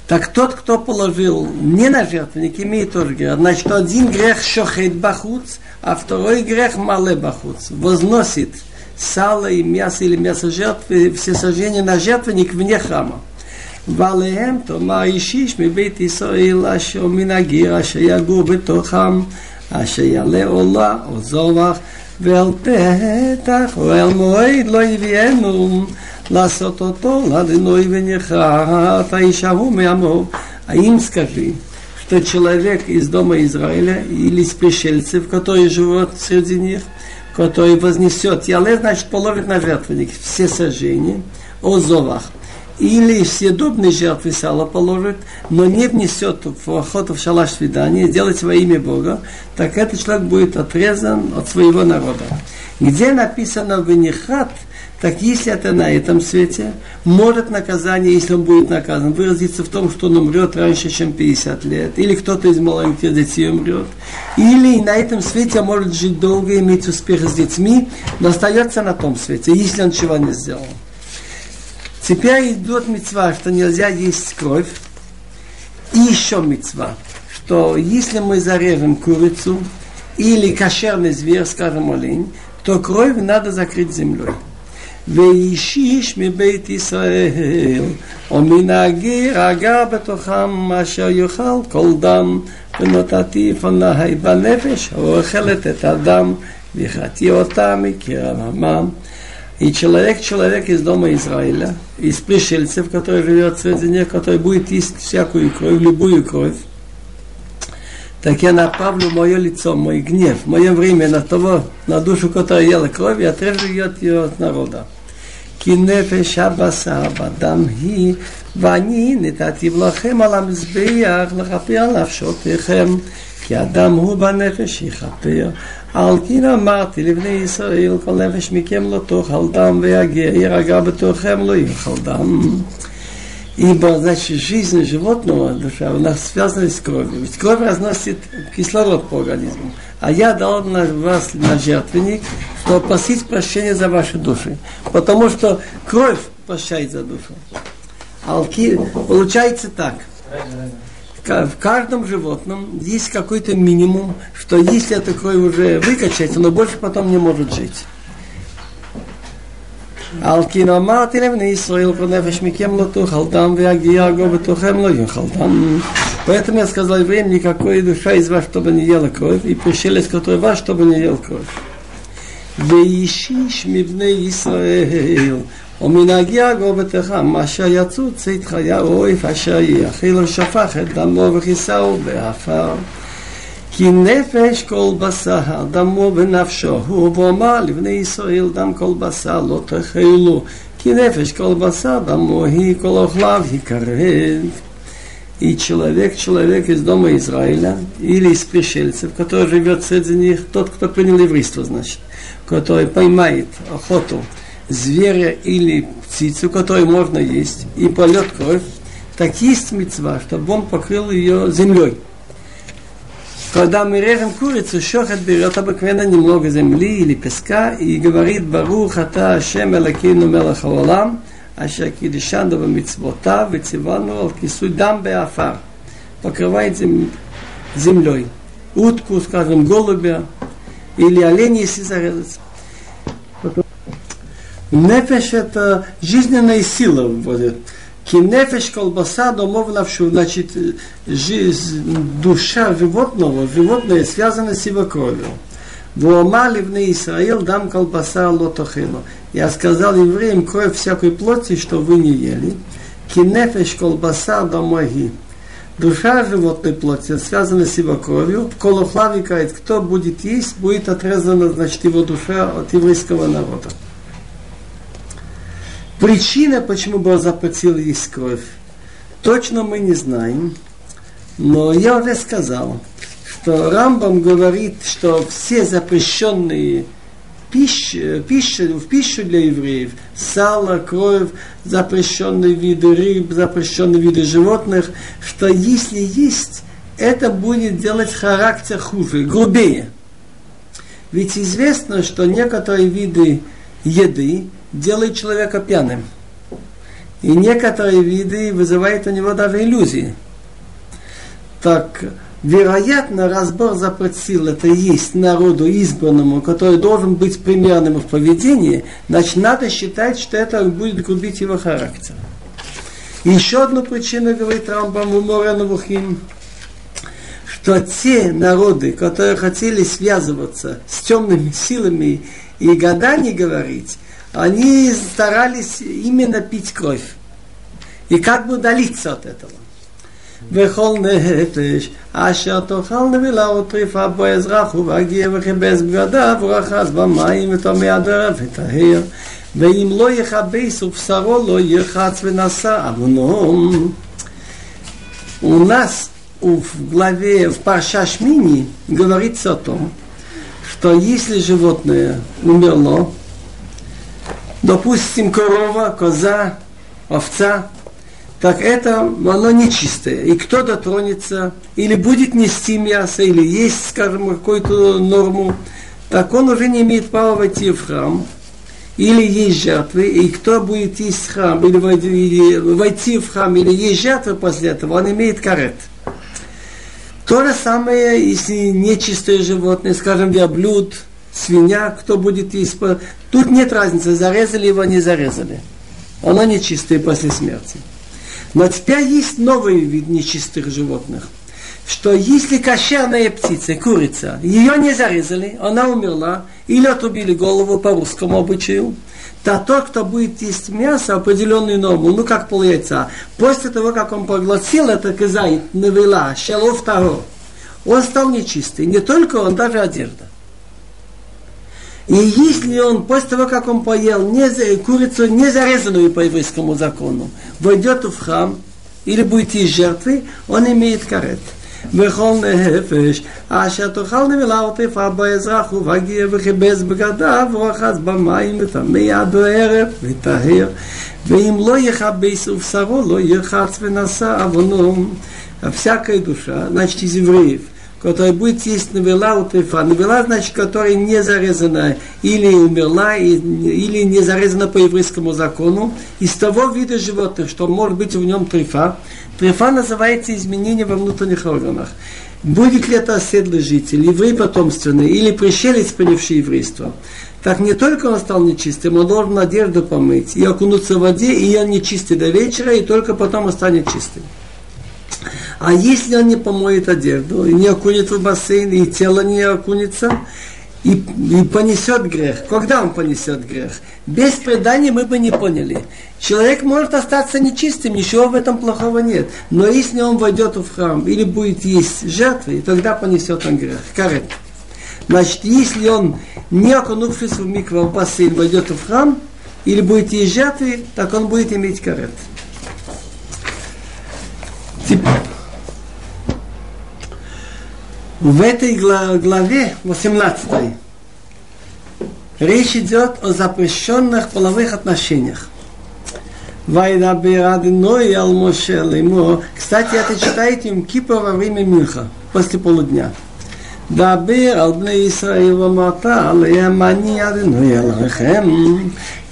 Так тот, кто положил не на жертвенник, имеет тоже грех. Значит, один грех шохет бахуц, а второй грех мале бахуц. Возносит сало и мясо или мясо жертвы, все сожжения на жертвенник вне храма. ועליהם תאמר אישיש מבית ישראל אשר מן הגיר אשר יגור בתוכם אשר יעלה עולה או זובח ואל פתח ואל מועד לא יביאנו לעשות אותו לדינוי ונחת האיש ההוא מעמו האם скажи что человек из дома Израиля или из пришельцев, которые живут среди них, который вознесет яле, значит, положит на жертвенник все сожжения, о зовах, или съедобные жертвы сала положит, но не внесет в охоту в шалаш свидания, делать во имя Бога, так этот человек будет отрезан от своего народа. Где написано «венихат», так если это на этом свете, может наказание, если он будет наказан, выразиться в том, что он умрет раньше, чем 50 лет, или кто-то из маленьких детей умрет, или на этом свете может жить долго, иметь успех с детьми, но остается на том свете, если он чего не сделал. Теперь идет мецва, что нельзя есть кровь. И еще мецва, что если мы зарежем курицу или кошерный зверь, скажем, олень, то кровь надо закрыть землей. ואישיש מבית ישראל, או מן הגר הגר בתוכם, אשר יאכל כל דם, ונתתי פנאי בנפש, האוכלת את הדם, והחטיא אותה מקרב עמם. И человек, человек из дома Израиля, из пришельцев, который живет среди них, который будет есть всякую кровь, любую кровь, так я направлю мое лицо, мой гнев, мое время на того, на душу, которая ела кровь, и отрежу ее от ее народа. כי נפש הבשר בדם היא, ואני נתתי לכם על המזבח לכפר על נפשותיכם, כי אדם הוא בנפש יכפר. על כן אמרתי לבני ישראל, כל נפש מכם לא תאכל דם ויגיע, ירגע בתוכם לא יאכל דם. Ибо, значит, жизнь животного, душа, у нас связана с кровью. Ведь кровь разносит кислород по организму. А я дал на вас на жертвенник, чтобы просить прощения за ваши души. Потому что кровь прощает за душу. Алки, получается так. В каждом животном есть какой-то минимум, что если эта кровь уже выкачать, оно больше потом не может жить. על כי נאמרתי לבני ישראל כל נפש מכם לא תאכל דם ויגיע הגו בתוכם לא יאכל דם. Поэтому я сказал евреям, никакой душа из вас, чтобы не ела кровь, и пришелец, который вас, чтобы не ел кровь. ואישיש מבני ישראל, ומנהגי הגו בתוכם, מה שיצאו צית חיה אויף אשר יאכילו שפך את דמו וכיסהו באפר. כי נפש כל בשר, דמו ונפשו, הוא ואומר לבני ישראל דם כל בשר לא תאכלו, כי нефеш кол баса, дамо и кол охлав и карет. И человек, человек из дома Израиля, или из пришельцев, который живет среди них, тот, кто принял еврейство, значит, который поймает охоту зверя или птицу, которую можно есть, и полет кровь, так есть мецва, чтобы он покрыл ее землей. Когда мы режем курицу, шохет берет обыкновенно немного земли или песка и говорит Барух ата Ашем Элакину Мелах Хаолам, Ашер Кидишану Бамицвота, Вецивану Ал Кису Дам Беафар. Покрывает зем... землей. Утку, скажем, голубя или олень, если зарезать. Нефеш это жизненная сила вводит. Кинефеш колбаса домов навшу, значит, жизнь, душа животного, животное связано с его кровью. Воомали в Израил дам колбаса лотохило. Я сказал евреям, кровь всякой плоти, что вы не ели. Кинефеш колбаса домоги. Душа животной плоти связана с его кровью. Колохлави говорит, кто будет есть, будет отрезана, значит, его душа от еврейского народа. Причина, почему Бог запретил есть кровь, точно мы не знаем. Но я уже сказал, что Рамбам говорит, что все запрещенные пищи, пищи, в пищу для евреев, сало, кровь, запрещенные виды рыб, запрещенные виды животных, что если есть, это будет делать характер хуже, грубее. Ведь известно, что некоторые виды еды делает человека пьяным. И некоторые виды вызывают у него даже иллюзии. Так, вероятно, разбор запретил это есть народу избранному, который должен быть примерным в поведении, значит, надо считать, что это будет губить его характер. еще одну причину, говорит Рамбам у Мореновухим, что те народы, которые хотели связываться с темными силами и гаданий говорить, они старались именно пить кровь. И как бы удалиться от этого. וכל נפש אשר תאכל נבילה וטריפה בו אזרח ובהגיע וכיבס בגדיו ורחז במים וטמא הדרך וטהר ואם לא יכבס ובשרו לא ירחץ ונשא עוונו. У нас в главе в Парша Шмини говорится о том, что если животное умерло, допустим, корова, коза, овца, так это оно нечистое. И кто дотронется, или будет нести мясо, или есть, скажем, какую-то норму, так он уже не имеет права войти в храм, или есть жертвы, и кто будет есть храм, или войти в храм, или есть жертвы после этого, он имеет карет. То же самое, если нечистое животное, скажем, верблюд, свинья, кто будет есть. Тут нет разницы, зарезали его, не зарезали. Оно нечистое после смерти. Но теперь есть новый вид нечистых животных. Что если кошерная птица, курица, ее не зарезали, она умерла, или отрубили голову по русскому обычаю, то тот, кто будет есть мясо, определенную норму, ну как пол яйца, после того, как он поглотил это кизай, навела, шелов второго, он стал нечистый. Не только он, даже одежда. И если он после того, как он поел не, курицу, не зарезанную по еврейскому закону, войдет в храм или будет из жертвы, он имеет карет. וכל נפש, אשר תאכל נבלה וטרפה באזרח ובגר וכיבס בגדיו ורחץ במים וטמא עד הערב וטהר ואם לא יכבס ובשרו לא ירחץ ונשא עוונו. Всякая душа, значит из евреев, которая будет есть навела у трефа. Навела, значит, которая не зарезана или умерла, или не зарезана по еврейскому закону, из того вида животных, что может быть в нем трефа. Трефа называется изменение во внутренних органах. Будет ли это оседлый житель, еврей потомственный, или пришелец, принявший еврейство. Так не только он стал нечистым, он должен одежду помыть и окунуться в воде, и он нечистый до вечера, и только потом он станет чистым. А если он не помоет одежду, и не окунет в бассейн, и тело не окунется, и, и понесет грех. Когда он понесет грех? Без предания мы бы не поняли. Человек может остаться нечистым, ничего в этом плохого нет. Но если он войдет в храм или будет есть жертвы, тогда понесет он грех. Карет. Значит, если он, не окунувшись в микро в бассейн, войдет в храм, или будет есть жертвы, так он будет иметь карет. Теперь, в этой главе 18 речь идет о запрещенных половых отношениях. Вайдабир Адиной Ал Моше Леймо. Кстати, это читаете им Кипа во время Минха, после полудня. דבר על בני ישראל ואמרת עליהם אני אדוני אלוהיכם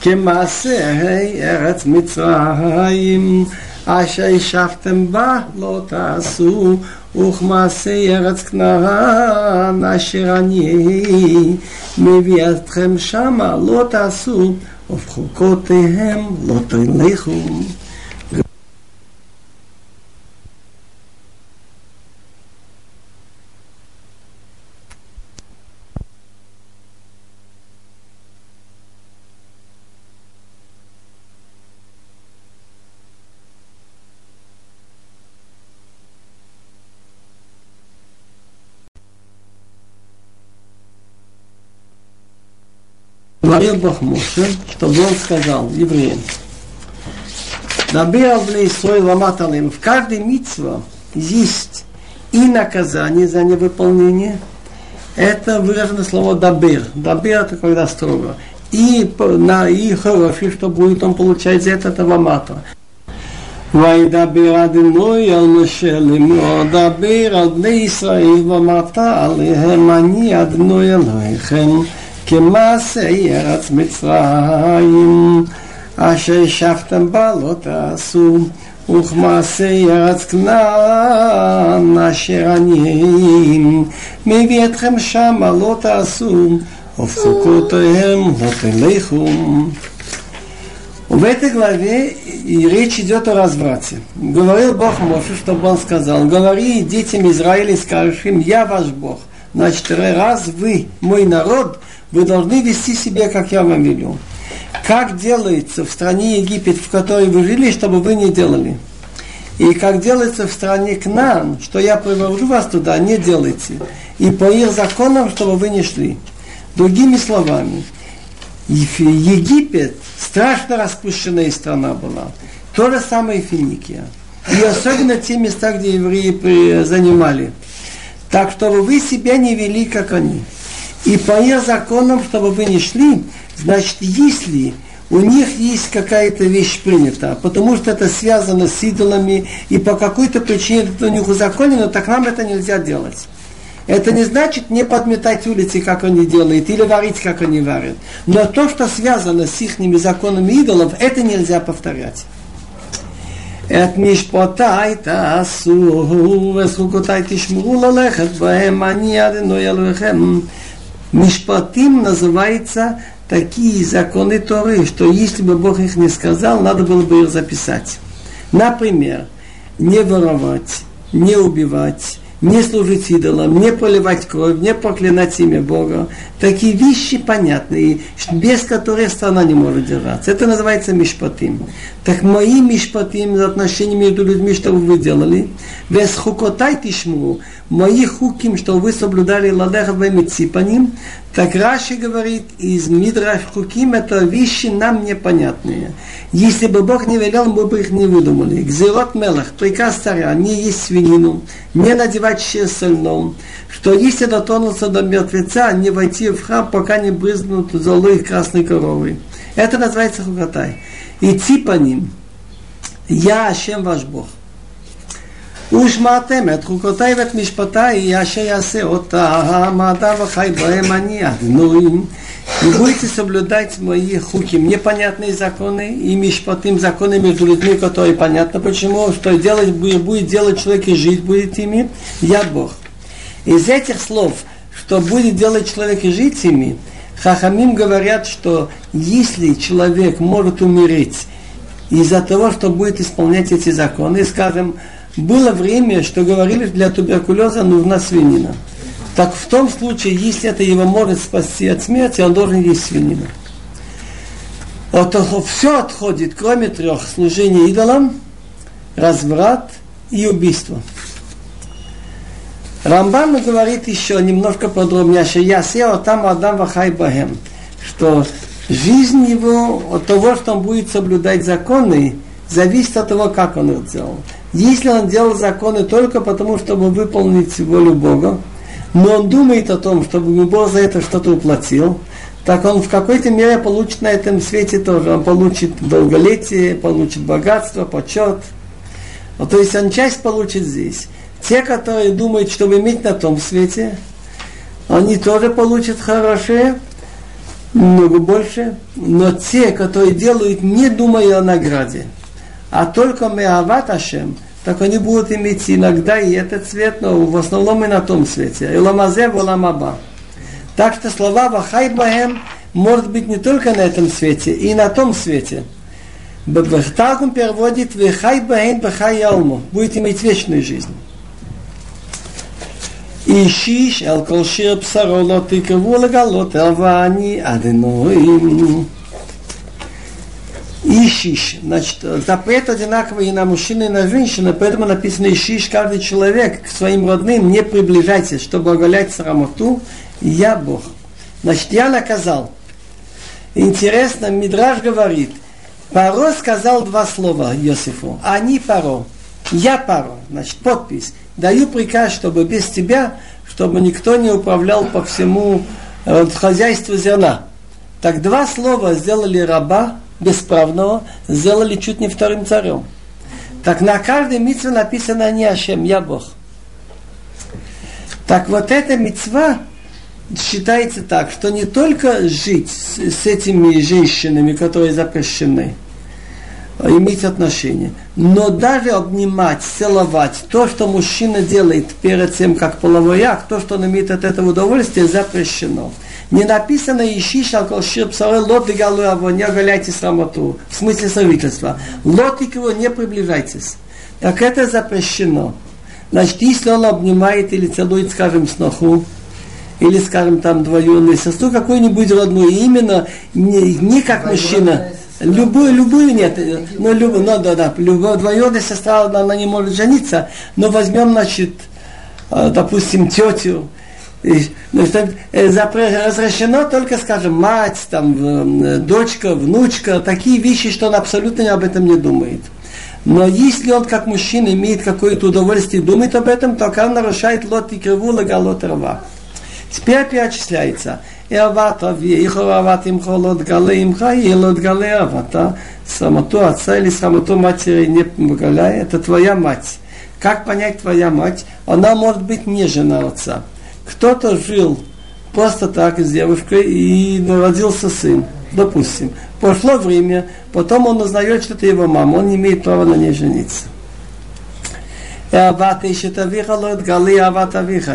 כמעשה ארץ מצרים אשר ישבתם בה לא תעשו וכמעשה ארץ כנען אשר אני מביא אתכם שמה לא תעשו ובחוקותיהם לא תלכו говорил Бог Моше, чтобы он сказал евреям, Набир Бней Исрой Ламаталим, в каждой митцва есть и наказание за невыполнение, это выражено слово дабир. Дабир это когда строго. И, на, и хороший, что будет он получать за это, это ламата. וידבר אדינוי על משה לאמור דבר על בני ישראל ואמרת עליהם אני אדינוי אלוהיכם כמעשה ארץ מצרים, אשר שבתם בה לא תעשו, וכמעשה ארץ כנען, אשר אני מביא אתכם שמה לא תעשו, ובחוקותיהם לא תלכו. В этой главе и речь идет о разврате. Говорил Бог Моше, чтобы он сказал, говори детям Израиля, скажешь им, я ваш Бог. Значит, раз вы мой народ, вы должны вести себя, как я вам велю. Как делается в стране Египет, в которой вы жили, чтобы вы не делали. И как делается в стране к нам, что я привожу вас туда, не делайте. И по их законам, чтобы вы не шли. Другими словами, Египет страшно распущенная страна была. То же самое Финикия. И особенно те места, где евреи занимали. Так, чтобы вы себя не вели, как они. И по их законам, чтобы вы не шли, значит, если у них есть какая-то вещь принята, потому что это связано с идолами, и по какой-то причине это у них узаконено, так нам это нельзя делать. Это не значит не подметать улицы, как они делают, или варить, как они варят. Но то, что связано с их законами идолов, это нельзя повторять. את משפטי תעשו וזכוקותי תשמרו ללכת בהם אני אדוני אלוהיכם Мишпатим называется такие законы Торы, что если бы Бог их не сказал, надо было бы их записать. Например, не воровать, не убивать, не служить идолам, не поливать кровь, не проклинать имя Бога. Такие вещи понятные, без которых страна не может держаться. Это называется мишпатим. Так мои мишпатим, отношения между людьми, что вы делали, без хукотай тишму, мои хуким, что вы соблюдали ладеха ципаним, так Раши говорит, из Мидраш Хуким это вещи нам непонятные. Если бы Бог не велел, мы бы их не выдумали. Гзирот Мелах, приказ царя, не есть свинину, не надевать сольном, что если дотронуться до мертвеца, не войти в храм, пока не брызнут золой красной коровой. Это называется хукатай. Идти по ним. Я Ашем ваш Бог. ושמעתם את חוקותיי ואת משפטיי, אשר יעשה אותה המדע וחי בהם אני אדנועים. И будете соблюдать мои хуки, непонятные законы и мишпатым законы между людьми, которые понятно почему, что делать будет, будет делать человек и жить будет ими, я Бог. Из этих слов, что будет делать человек и жить ими, Хахамим говорят, что если человек может умереть из-за того, что будет исполнять эти законы, скажем, было время, что говорили, для туберкулеза нужна свинина. Так в том случае, если это его может спасти от смерти, он должен есть свинину. Вот все отходит, кроме трех служения идолам, разврат и убийство. Рамбам говорит еще немножко подробнее, что я сел там Адам Вахай Бахем, что жизнь его от того, что он будет соблюдать законы, зависит от того, как он их делал. Если он делал законы только потому, чтобы выполнить волю Бога, но он думает о том, чтобы Бог за это что-то уплатил, так он в какой-то мере получит на этом свете тоже. Он получит долголетие, получит богатство, почет. Вот, то есть он часть получит здесь. Те, которые думают, чтобы иметь на том свете, они тоже получат хорошее, много больше. Но те, которые делают, не думая о награде, а только Меават Ашем, так они будут иметь иногда и этот цвет, но в основном и на том свете. И ламазе в Так что слова Вахай Бахем может быть не только на этом свете, и на том свете. Так он переводит Вахай Бахем Бахай Ялму. Будет иметь вечную жизнь. אישיש אל כל שיר בשרו לא תקרבו לגלות אל ואני Ищиш. Значит, запрет одинаковый и на мужчину, и на женщину, поэтому написано «Ищиш каждый человек к своим родным, не приближайтесь, чтобы оголять срамоту, я Бог». Значит, я наказал. Интересно, Мидраж говорит, Паро сказал два слова Иосифу, они Паро, я Паро, значит, подпись. Даю приказ, чтобы без тебя, чтобы никто не управлял по всему э, вот, хозяйству зерна. Так два слова сделали раба бесправного сделали чуть не вторым царем. Так на каждой митве написано не Ашем, я Бог. Так вот эта мецва считается так, что не только жить с, с этими женщинами, которые запрещены, иметь отношения, но даже обнимать, целовать, то, что мужчина делает перед тем, как половой акт, то, что он имеет от этого удовольствие, запрещено. Не написано «Ищи шалколшир псары лот галу его, не оголяйте срамоту». В смысле сравнительства. Лотик его не приближайтесь. Так это запрещено. Значит, если он обнимает или целует, скажем, сноху, или, скажем, там двоюродную сестру, какую-нибудь родную, именно не, не как мужчина, любую, любую нет, но, любую, ну, да, да, любая двоюродная сестра, она не может жениться, но возьмем, значит, э, допустим, тетю, ну, э, Значит, разрешено только, скажем, мать, там, э, дочка, внучка, такие вещи, что он абсолютно об этом не думает. Но если он как мужчина имеет какое-то удовольствие и думает об этом, то он нарушает лот и криву, логалот рва. Теперь перечисляется: отчисляется. И авата, вехова ават имха, лот гале имха, и лот гале авата. Самоту отца или самоту матери не помогая, это твоя мать. Как понять твоя мать? Она может быть не жена отца кто-то жил просто так с девушкой и народился сын, допустим. Прошло время, потом он узнает, что это его мама, он не имеет права на ней жениться. Э,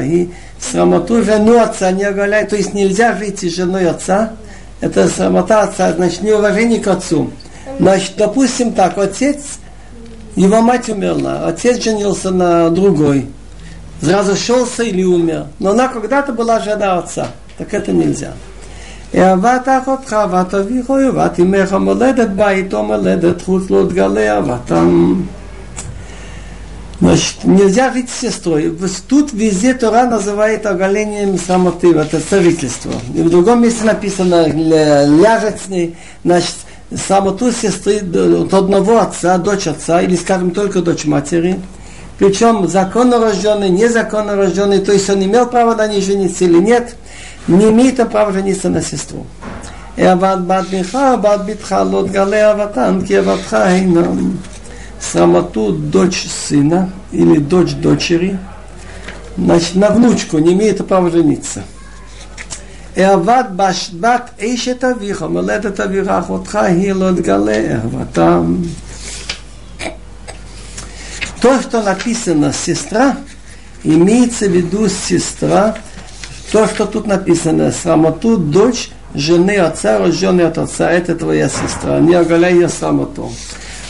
и срамоту жену отца не оголяет. То есть нельзя жить с женой отца. Это срамота отца, значит, неуважение к отцу. Значит, допустим так, отец, его мать умерла, отец женился на другой разошелся или умер. Но она когда-то была жена отца. Так это нельзя. אהבת אחותך ואהבת אביך ואהבת אמך מולדת בית או מולדת חוץ לא תגלה אהבתם. Значит, нельзя жить с сестрой. Тут везде Тора называет оголением самоты, это сожительство. И в другом месте написано, ляжет с ней, значит, самоту сестры от одного отца, дочь отца, или, скажем, только дочь матери, причем законно рожденный, незаконно рожденный, то есть он имел право на ней жениться или нет, не имеет он права жениться на сестру. עבד בת ביתך, בת ביתך לא תגלה אהבתם, כי אהבתך אינם. Срамоту дочь сына или дочь дочери, значит, на внучку не имеет права жениться. אהבת בת אשת אביך, מולדת אביך, אחותך היא לא תגלה אהבתם. То, что написано сестра, имеется в виду сестра, то, что тут написано, срамоту дочь жены отца, рожденной от отца, это твоя сестра, не оголяй ее срамоту.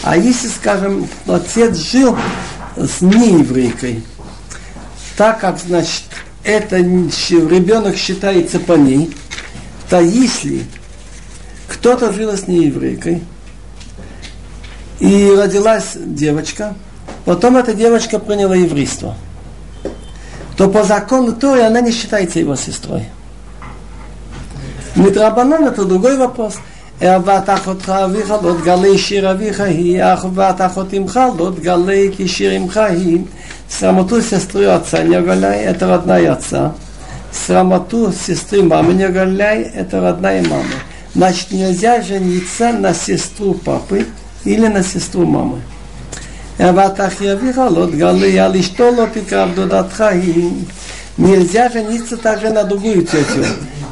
А если, скажем, отец жил с нееврейкой, так как, значит, это ребенок считается по ней, то если кто-то жил с нееврейкой, и родилась девочка, потом эта девочка приняла еврейство, то по закону Торы она не считается его сестрой. Митрабанан это другой вопрос. אהבת אחותך אביך לא תגלה שיר אביך היא, אהבת אחות אמך לא תגלה כי שיר אמך היא. Срамоту сестры отца не оголяй, это родная отца. Срамоту сестры мамы не оголяй, это родная мама. Значит, нельзя жениться на сестру папы или на сестру мамы. אהבת אחי אביך לא תגלה, על אשתו לא תקרב דודתך היא. Нельзя жениться также на другую тетю.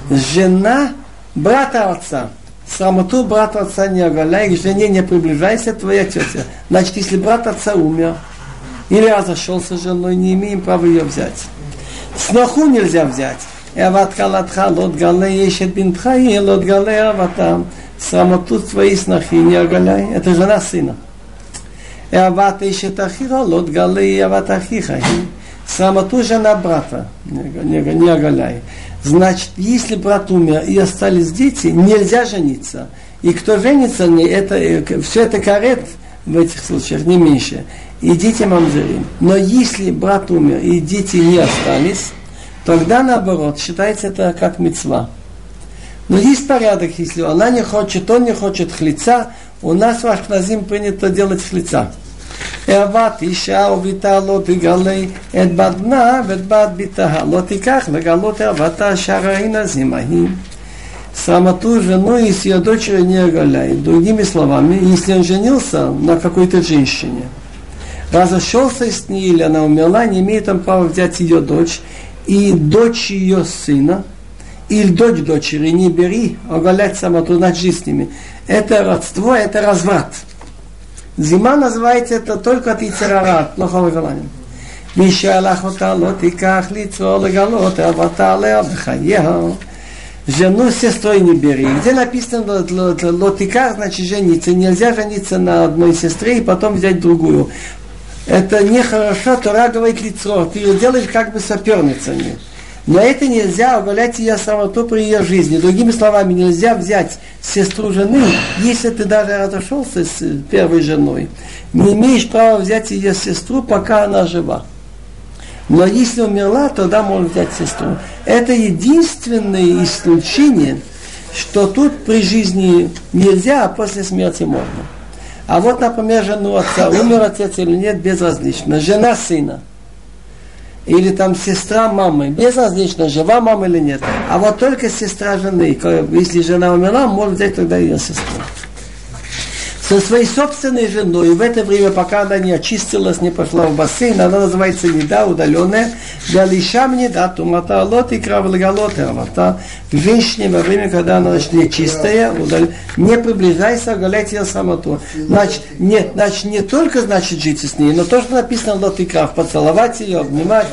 Жена брата отца. Срамоту брата отца не оголяй, к жене не приближайся, твоя тетя. Значит, если брат отца умер, или разошелся с женой, не имеем права ее взять. Сноху нельзя взять. אהבת כלתך לא תגלה אשת בנתך היא לא תגלה אהבתם. סרמתו צבאי סנחי נרגלי, это жена сына. Ават ищет ахира, лот галы и ават ахиха. Срамоту же на брата, не, не оголяй. Значит, если брат умер и остались дети, нельзя жениться. И кто женится, не это, э, все это карет в этих случаях, не меньше. И дети мамзерим. Но если брат умер и дети не остались, тогда наоборот, считается это как мецва. Но есть порядок, если она не хочет, он не хочет хлеца, у нас в Ашпазим принято делать с лица. Эват иша увита лот игалей, эт бадна, вет бад битаха, лот иках, легалот эвата шараина зимахи. Самоту жену и с ее дочерью не оголяй. Другими словами, если он женился на какой-то женщине, разошелся с ней или она умерла, не имеет он права взять ее дочь и дочь ее сына – или дочь дочери, не бери, оголять самоту, значит, с ними. Это родство, это разврат. Зима называется это только от Ицерара, от плохого желания. מי שהלך אותה לא תיקח ליצרו לגלות אהבתה עליה בחייה. Жену с сестрой не бери. Где написано лотика, значит жениться. Нельзя жениться на одной сестре и потом взять другую. Это нехорошо, Тора говорит лицо. Ты ее делаешь как бы соперницами. Но это нельзя оголять ее самоту при ее жизни. Другими словами, нельзя взять сестру жены, если ты даже разошелся с первой женой. Не имеешь права взять ее сестру, пока она жива. Но если умерла, тогда можно взять сестру. Это единственное исключение, что тут при жизни нельзя, а после смерти можно. А вот, например, жену отца, умер отец или нет, безразлично. Жена сына – или там сестра мамы, безразлично, жива мама или нет. А вот только сестра жены, если жена умерла, можно взять тогда ее сестру со своей собственной женой. И в это время, пока она не очистилась, не пошла в бассейн, она называется неда, удаленная. Галишам неда, тумата лот и кравлгалот авата. Женщине во время, когда она значит, нечистая, удал... не приближайся, оголять ее самоту. Значит не, значит, не только значит жить с ней, но то, что написано лот и крав, поцеловать ее, обнимать.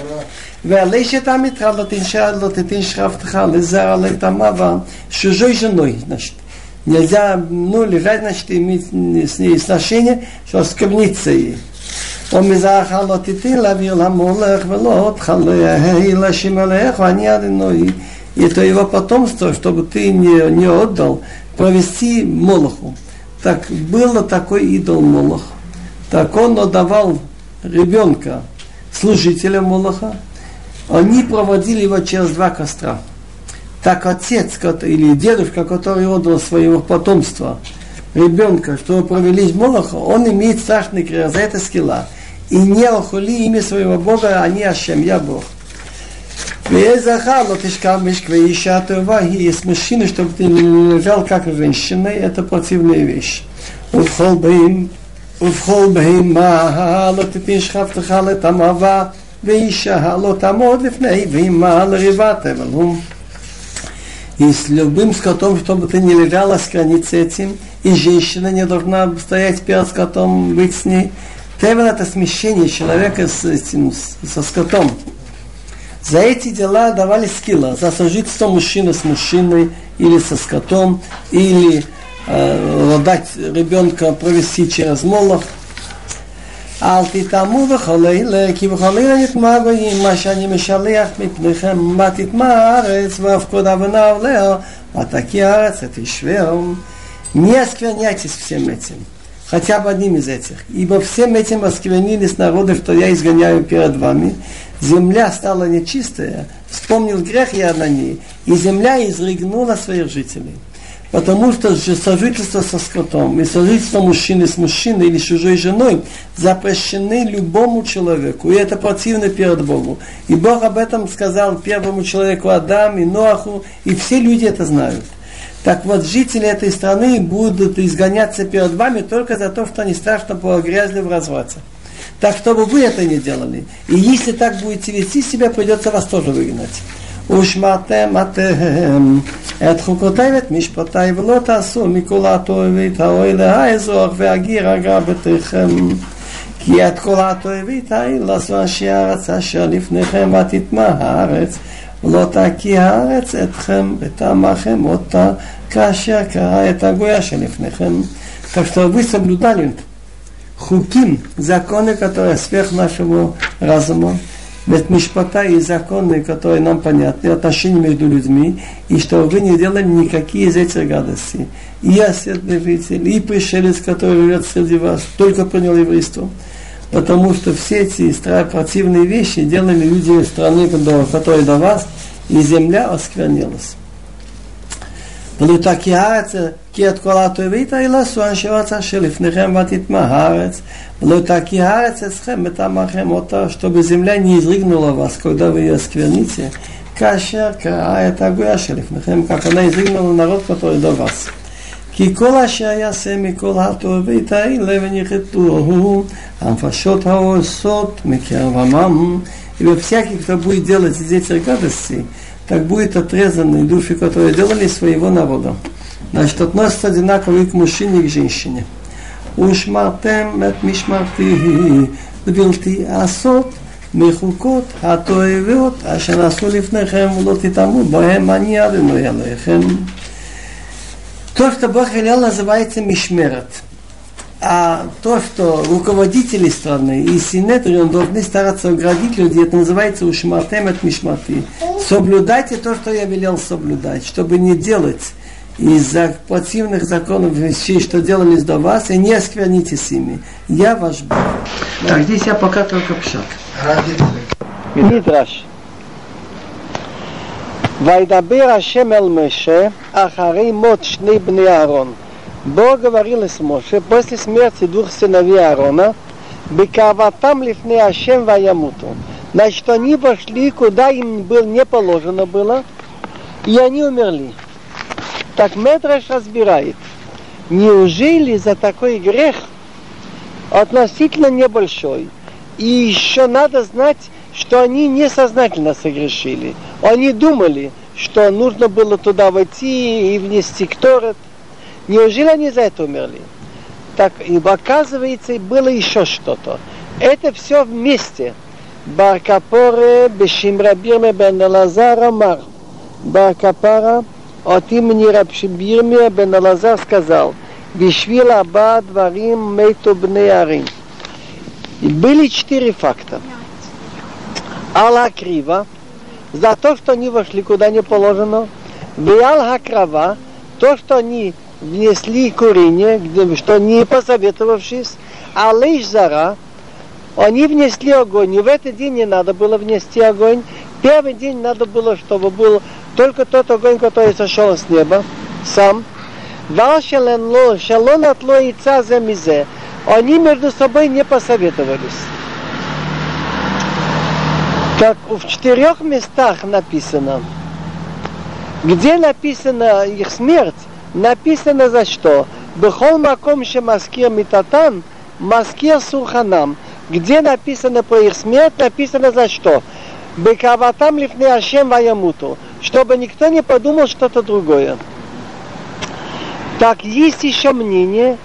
והלשת עמיתך לא תנשא, לא תתן שרפתך לזר על את чужой женой, значит, Нельзя, ну, лежать, значит, иметь с ней сношение, что оскверниться ей. ומזרח לא תיתן להעביר למולך ולא תחלה להשם עליך, אני אדינוי. Это его потомство, чтобы ты не, не отдал, провести Молоху. Так было такой идол Молох. Так он отдавал ребенка служителя Молоха. Они проводили его через два костра так отец или дедушка, который отдал своего потомства, ребенка, чтобы провели Молоха, он имеет страшный грех, за это скилла. и не охули имя своего Бога, они Ашем, я Бог. Весь захар, но тишка мишкве ища това, и есть мужчина, чтобы ты не лежал как женщина, это противная вещь. ובכל בהם, ובכל בהמה לא תתן שכבתך לתמבה, ואישה לא תעמוד לפני בהמה לריבת אבל и с любым скотом, чтобы ты не лежала с границы этим, и женщина не должна стоять перед скотом, быть с ней. Тевел это смещение человека с этим, со скотом. За эти дела давали скилла, за сожительство мужчины с мужчиной, или со скотом, или э, дать ребенка провести через молох. אל תטעמו בכל אלה, כי בכל אלה נטמע בהם מה שאני משלח מפניכם, מה תטמע הארץ, והפקוד אבנה עוליה, ותקי הארץ ותשבעם. Не оскверняйтесь всем этим, хотя бы одним из этих. Ибо всем этим осквернились народы, что я изгоняю перед вами. Земля стала нечистая, вспомнил грех я на ней, и земля изрыгнула своих жителей. Потому что же сожительство со скотом и сожительство мужчины с мужчиной или чужой женой запрещены любому человеку. И это противно перед Богом. И Бог об этом сказал первому человеку Адаму и Ноаху, и все люди это знают. Так вот, жители этой страны будут изгоняться перед вами только за то, что они страшно погрязли в разврате. Так, чтобы вы это не делали. И если так будете вести себя, придется вас тоже выгнать. ושמרתם אתם את חוקותיי ואת משפטיי ולא תעשו מכל התועבית האוי האזור והגיר הגר בתיכם כי את כל התועבית ההיא לעשו אנשי הארץ אשר לפניכם ותטמע הארץ ולא תקיא הארץ אתכם ותמכם אותה כאשר קרא את הגויה שלפניכם. Так что вы соблюдали хуким, законы, которые сверх нашего разума, ведь ведь Мишпата и законы, которые нам понятны, отношения между людьми, и что вы не делали никакие из этих гадостей. И я сердцевитель, и пришелец, который живет среди вас, только принял еврейство. Потому что все эти противные вещи делали люди страны, которые до вас, и земля осквернилась. Но так и כי את כל הטובית הילסו אנשי רצה שלפניכם ותטמע הארץ, ולותא כי הארץ אצלכם מטמאכם אותה, что земля не изрыгнула вас, когда вы ее скверните, כאשר קראה это הגויה שלפניכם, как она изрыгнула народ, который до вас. כי כל אשר יעשה מכל הטובית האלה ונחתוהו, הנפשות העושות מקרב עמם, и всякий, кто будет делать из этих гадостей, так будет отрезаны души, которые делали своего народа. Значит, относятся одинаково и к мужчине, и к женщине. ושמרתם את משמרתי לבלתי עשות מחוקות התועבות אשר נעשו לפניכם ולא תטעמו בהם אני אדוני עליכם. То, что Бог велел, называется мишмерет. А то, что руководители страны и синетры должны стараться оградить людей, это называется ушматем от мишмати. Соблюдайте то, что я велел соблюдать, чтобы не делать из-за противных законов вещей, что делались до вас, и не осквернитесь ими. Я ваш Бог. Да. Так, здесь я пока только пшат. Мидраш. Вайдабир Ашем Эль Меше, Ахари Мот Шни Бни Аарон. Бог говорил с Моше после смерти двух сыновей Аарона, Бекаватам Лифне Ашем Ваямуту. Значит, они вошли, куда им был, не положено было, и они умерли. Так Медраш разбирает, неужели за такой грех относительно небольшой, и еще надо знать, что они несознательно согрешили. Они думали, что нужно было туда войти и внести кторет – Неужели они за это умерли? Так, и оказывается, было еще что-то. Это все вместе. Баркапоре Бешимрабирме бен Лазар Амар. Баркапара от имени Рабшибирме бен Лазар сказал, Бишвил Аба Дварим Мейту Бнеарим. И были четыре факта. Алла Крива, за то, что они вошли куда не положено. Виал Хакрава, то, что они внесли курение, что не посоветовавшись, а лишь зара, они внесли огонь. И в этот день не надо было внести огонь. Первый день надо было, чтобы был только тот огонь, который сошел с неба, сам. Они между собой не посоветовались. Так в четырех местах написано. Где написана их смерть, написано за что? Бехол маком маскир митатан, маскир сурханам. Где написано про их смерть, написано за что? Бекаватам лифне Ашем ваямуту. Чтобы никто не подумал что-то другое. Так есть еще мнение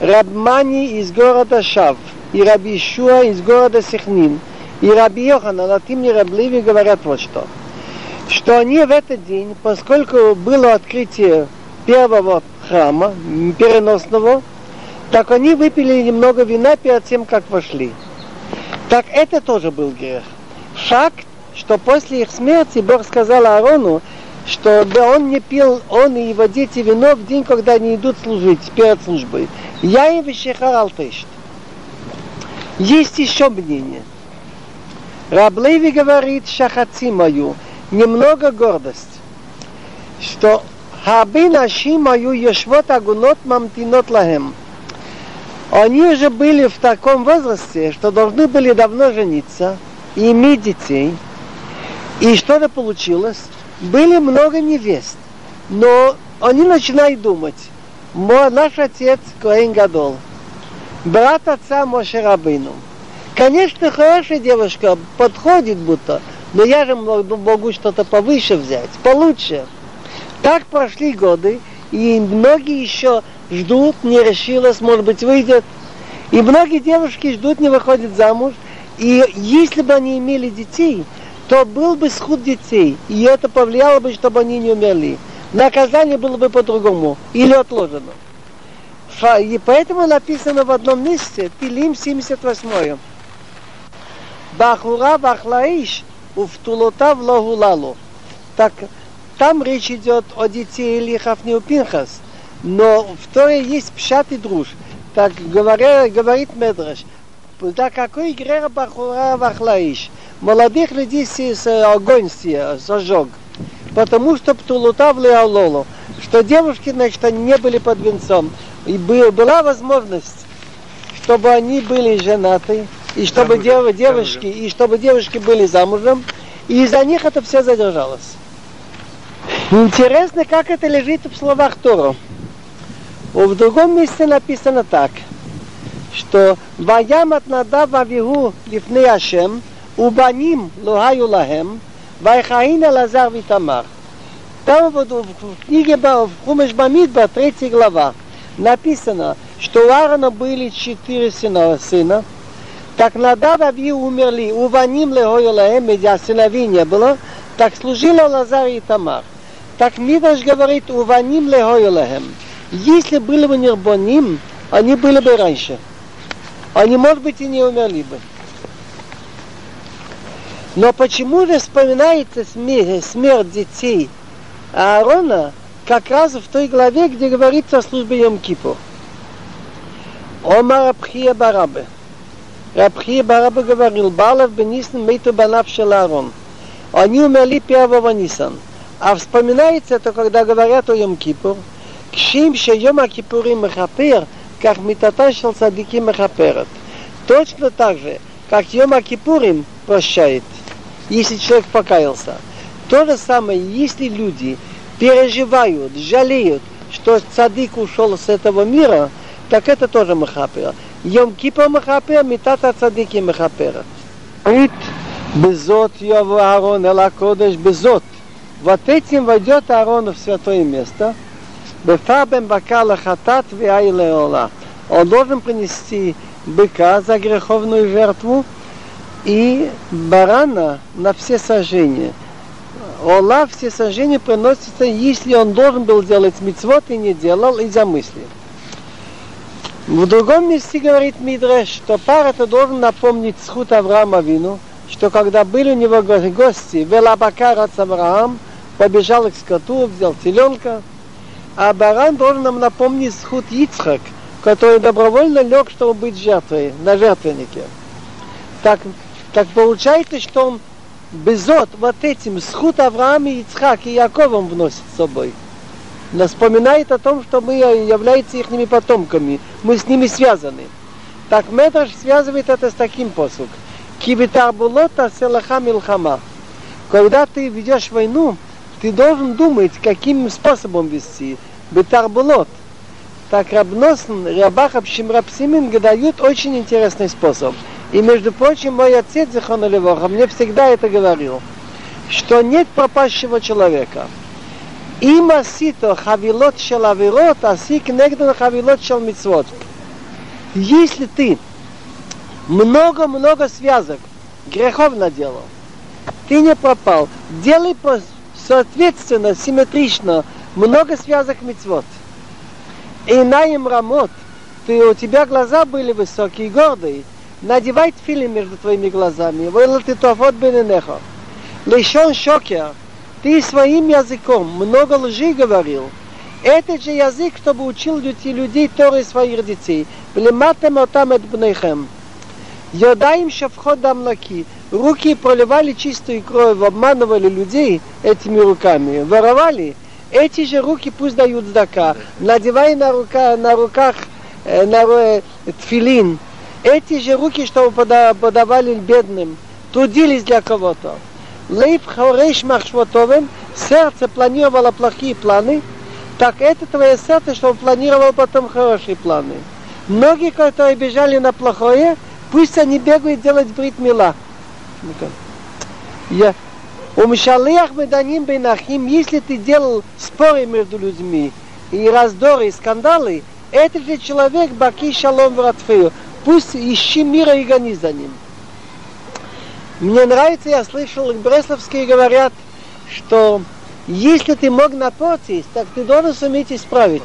Рабмани из города Шав и Раби Ишуа из города Сихнин и Раби Йохана, от имени Рабливи говорят вот что. Что они в этот день, поскольку было открытие первого храма, переносного, так они выпили немного вина перед тем, как вошли. Так это тоже был грех. Факт, что после их смерти Бог сказал Аарону, что да он не пил, он и его дети вино в день, когда они идут служить перед службой. Я и вещехар алтешт. Есть еще мнение. Раблеви говорит шахаци мою, немного гордость, что хаби наши мою ешвот агунот мамтинот лахем. Они уже были в таком возрасте, что должны были давно жениться и иметь детей. И что-то получилось. Были много невест. Но они начинают думать, мой, наш отец Коэн Гадол, брат отца Моше Рабыну. Конечно, хорошая девушка, подходит будто, но я же могу что-то повыше взять, получше. Так прошли годы, и многие еще ждут, не решилась, может быть, выйдет. И многие девушки ждут, не выходят замуж. И если бы они имели детей, то был бы сход детей, и это повлияло бы, чтобы они не умерли. Наказание было бы по-другому, или отложено. И поэтому написано в одном месте, Тилим 78. Бахура Бахлаиш Уфтулотав Лагулалу. Так там речь идет о детей Илихов Пинхас, но в Торе есть пшат и друж. Так говоря, говорит Медраш, да какой грех Бахура Бахлаиш? Молодых людей с огонь сожег. Потому что Птулутав Леололу, что девушки, значит, они не были под венцом. И была возможность, чтобы они были женаты, и чтобы замужем, девушки, замужем. и чтобы девушки были замужем, и из-за них это все задержалось. Интересно, как это лежит в словах Тору. В другом месте написано так, что «Ваям от надав авигу лифны Ашем, убаним лухаю лахем, вайхаина лазар витамар». Там вот в книге в Хумеш Бамидба, третья глава, написано, что у Аарона были четыре сына, сына так Надав Ави умерли, уваним лехою лаем, а сыновей не было, так служила Лазар и Тамар. Так Мидраш говорит, уваним лехою лаем. Если были бы нербоним, они были бы раньше. Они, может быть, и не умерли бы. Но почему же вспоминается смерть, детей Аарона как раз в той главе, где говорится о службе Йом-Кипур? Омар Абхия Барабе – Рабхи Бараба говорил, Балов Бенисн Мейту Банав Шеларон. Они умерли первого Нисан. А вспоминается это, когда говорят о Йом Кипур, Кшим Шейом Акипурим Мехапер, как Митата Шел Садики Мехаперет. Точно так же, как Йом Акипурим прощает, если человек покаялся. То же самое, если люди переживают, жалеют, что цадик ушел с этого мира, так это тоже махапера. Йом кипа махапера, митата цадики махапера. Ит безот его Аарон эла кодеш безот. Вот этим войдет Аарон в святое место. Бефабем бакала хатат виайлеола. Он должен принести быка за греховную жертву, и барана на все сожжения. Ола все сожжения приносится, если он должен был делать мицвод и не делал, и замыслил. В другом месте говорит Мидреш, что пар это должен напомнить сход Авраама Вину, что когда были у него гости, Велабакар от Авраам, побежал к скоту, взял теленка, а баран должен нам напомнить сход Ицхак, который добровольно лег, чтобы быть жертвой, на жертвеннике. Так, так получается, что он безот вот этим сход Авраама, Ицхак и Яковом вносит с собой – нас вспоминает о том, что мы являемся их потомками, мы с ними связаны. Так Медраш связывает это с таким посук. Кибитарбулота селаха милхама. Когда ты ведешь войну, ты должен думать, каким способом вести. בתחבולות. Так Рабносн, Рабахаб Шимрапсимин дают очень интересный способ. И, между прочим, мой отец, Зихон Левоха, мне всегда это говорил, что нет пропащего человека. אם עשית חבילות של עבירות, עשי כנגדן חבילות של מצוות. Если ты много-много связок грехов наделал, ты не пропал. Делай по, соответственно, симметрично много связок мецвод. И на им рамот, ты, у тебя глаза были высокие и гордые, надевай тфили между твоими глазами. Лишен шокер, ты своим языком много лжи говорил. Этот же язык, чтобы учил людей Торы своих детей. Плематем отам от бнейхем. Йодаем шавхот дамлаки. Руки проливали чистую кровь, обманывали людей этими руками, воровали. Эти же руки пусть дают здака, надевая на, рука, на руках э, на э, тфилин. Эти же руки, чтобы подавали бедным, трудились для кого-то. Лейб хореш махшвотовен, сердце планировало плохие планы, так это твое сердце, что планировало потом хорошие планы. Многие, которые бежали на плохое, пусть они бегают делать брит мила. Я, у Мишалиях мы даним бейнахим, если ты делал споры между людьми, и раздоры, и скандалы, этот же человек баки шалом в Пусть ищи мира и гони за ним. Мне нравится, я слышал, бресловские говорят, что если ты мог напортить, так ты должен суметь исправить.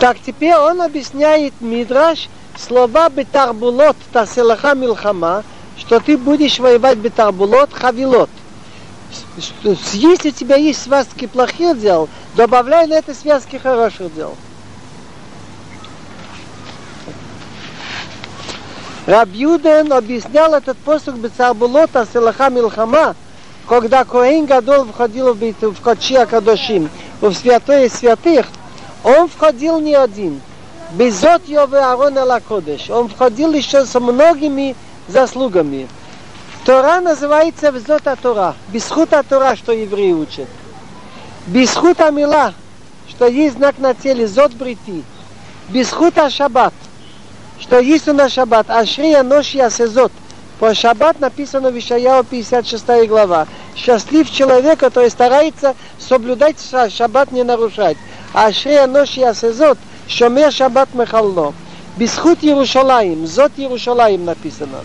Так теперь он объясняет Мидраш слова бетарбулот таселаха милхама, что ты будешь воевать бетарбулот хавилот. Если у тебя есть связки плохих дел, добавляй на это связки хороших дел. Рабьюден объяснял этот посук Бецарбулота Селаха Милхама, когда Коэн Гадол входил в, в Кочи Акадошим, в святое святых, он входил не один. Безот Йове Арон Кодеш. Он входил еще со многими заслугами. Тора называется Взота Тора. Бесхута Тора, что евреи учат. Бесхута Мила, что есть знак на теле, Зот Брити. Бесхута Шаббат – что есть у нас шаббат, Ашрия ночь Ясезот. По шаббат написано в Ишаяу 56 глава. Счастлив человек, который старается соблюдать шаббат, не нарушать. Ашрия ночь Ясезот, шомер шаббат мехалло. Бисхут Иерушалаим, Зот Иерушалаим написано.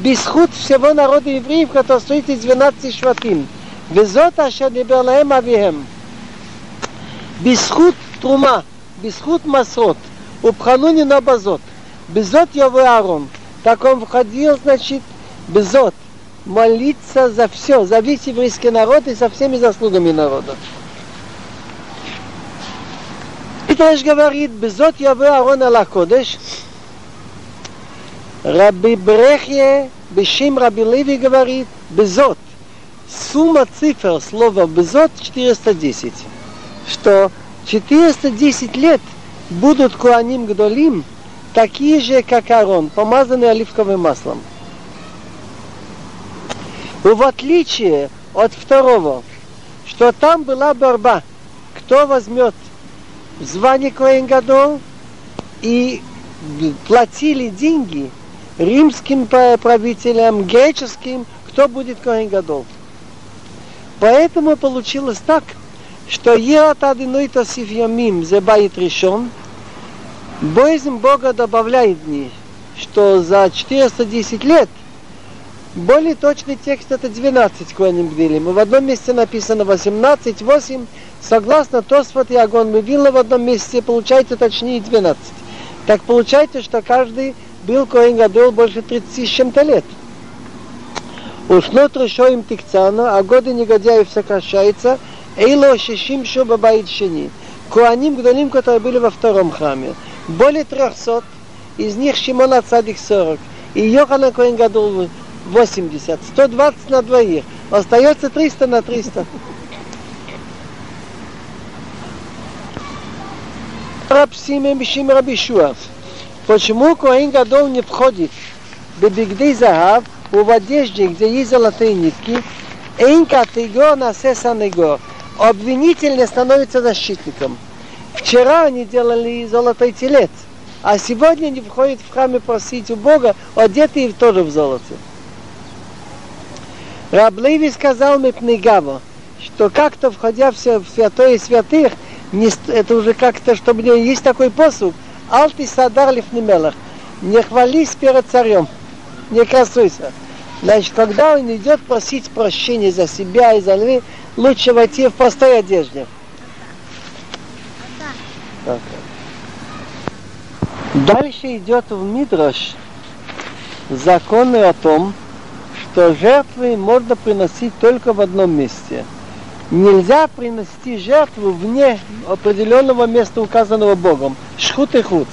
Бисхут всего народа евреев, который стоит из 12 шватим. וזאת אשר דיבר להם אביהם. בזכות תרומה, בזכות מסרות, ובחנוני לא בזאת. Безот его Аарон. Так он входил, значит, безот. Молиться за все, за весь еврейский народ и со всеми заслугами народа. И Митраш говорит, безот его Аарон Аллах Кодеш. Раби Брехе, Бешим Раби Леви говорит, безот. Сумма цифр слова безот 410. Что 410 лет будут Куаним Гдолим – такие же, как Арон, помазанные оливковым маслом. И в отличие от второго, что там была борьба, кто возьмет звание Коэн Гадол, и платили деньги римским правителям, греческим, кто будет Коэн Гадол. Поэтому получилось так, что Ерат Адиной Тосиф Ямим, Зебайт решен, Боязнь Бога добавляет дни, что за 410 лет более точный текст это 12 Коаним Гдилим. В одном месте написано 18, 8. Согласно Тосфот и Агон Мивилла в одном месте получается точнее 12. Так получается, что каждый был Коэн Гадол больше 30 с чем-то лет. Ушло решо им тикцана, а годы негодяев сокращаются, эйло шишим шуба баит шини. Куаним Гдолим, которые были во втором храме более 300, из них Шимона Цадик 40, и Йохана Коин Гадул 80, 120 на двоих, остается 300 на 300. Раб Симем Бишим. Почему Коин Гадол не входит бебигдей загав, в одежде, где есть золотые нитки, эйн катего на сесанего. Обвинитель не становится защитником. Вчера они делали золотой телец, а сегодня они входят в храме просить у Бога, одетые тоже в золоте. Раблеви сказал Мипнегаво, что как-то входя в святое святых, не, это уже как-то, чтобы не есть такой посуд, алти садар лифнемелах, не хвались перед царем, не красуйся. Значит, когда он идет просить прощения за себя и за львы, лучше войти в простой одежде. Okay. Дальше идет в Мидрош законы о том, что жертвы можно приносить только в одном месте. Нельзя принести жертву вне определенного места, указанного Богом. Шхут и хуц.